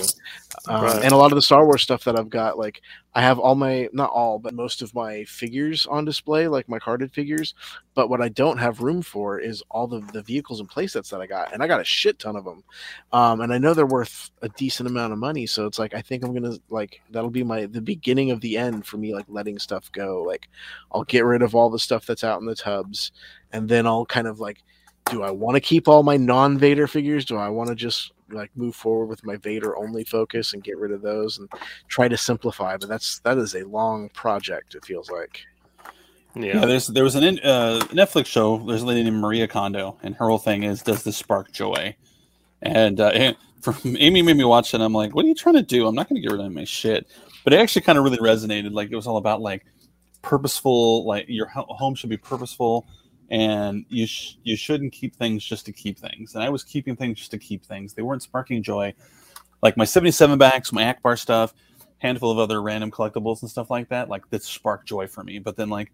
Um, Right. And a lot of the Star Wars stuff that I've got, like I have all my not all, but most of my figures on display, like my carded figures. But what I don't have room for is all the the vehicles and playsets that I got, and I got a shit ton of them. Um, and I know they're worth a decent amount of money, so it's like I think I'm gonna like that'll be my the beginning of the end for me, like letting stuff go. Like I'll get rid of all the stuff that's out in the tubs, and then I'll kind of like, do I want to keep all my non Vader figures? Do I want to just like move forward with my Vader only focus and get rid of those and try to simplify? But that's that is a long project. It feels like. Yeah, Yeah, there's there was an uh, Netflix show. There's a lady named Marie Kondo, and her whole thing is, "Does this spark joy?" And, uh, and from Amy made me watch it. and I'm like, "What are you trying to do? I'm not going to get rid of my shit." But it actually kind of really resonated. Like it was all about like purposeful. Like your home should be purposeful, and you sh- you shouldn't keep things just to keep things. And I was keeping things just to keep things. They weren't sparking joy. Like my 77 backs, my Ackbar stuff handful of other random collectibles and stuff like that, like that sparked joy for me. But then like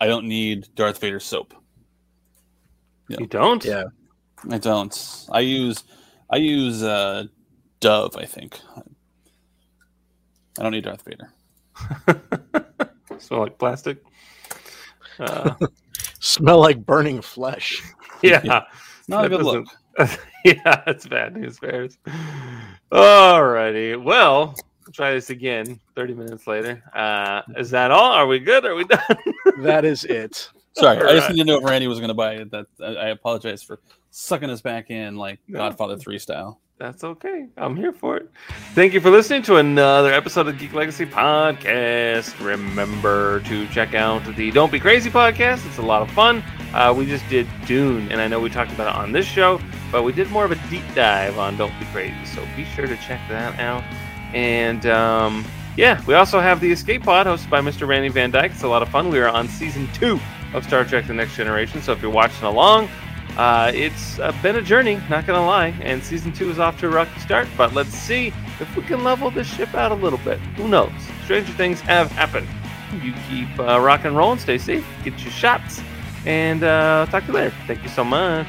I don't need Darth Vader soap. You don't? Yeah. I don't. I use I use uh Dove, I think. I don't need Darth Vader. Smell like plastic. Uh, Smell like burning flesh. yeah. Not a good look. yeah, that's bad news bears. Alrighty. Well, we'll try this again 30 minutes later. Uh, is that all? Are we good? Are we done? That is it. Sorry, I just didn't know if Randy was going to buy it. That I I apologize for sucking us back in like No. Godfather Three style. That's okay. I'm here for it. Thank you for listening to another episode of Geek Legacy Podcast. Remember to check out the Don't Be Crazy podcast. It's a lot of fun. Uh, we just did Dune, and I know we talked about it on this show, but we did more of a deep dive on Don't Be Crazy. So be sure to check that out. And um, yeah, we also have the Escape Pod hosted by Mr. Randy Van Dyke. It's a lot of fun. We are on season two of Star Trek The Next Generation. So if you're watching along, uh, it's uh, been a journey, not gonna lie, and season two is off to a rocky start. But let's see if we can level this ship out a little bit. Who knows? Stranger things have happened. You keep uh, rock and rolling, stay safe, get your shots, and uh, talk to you later. Thank you so much.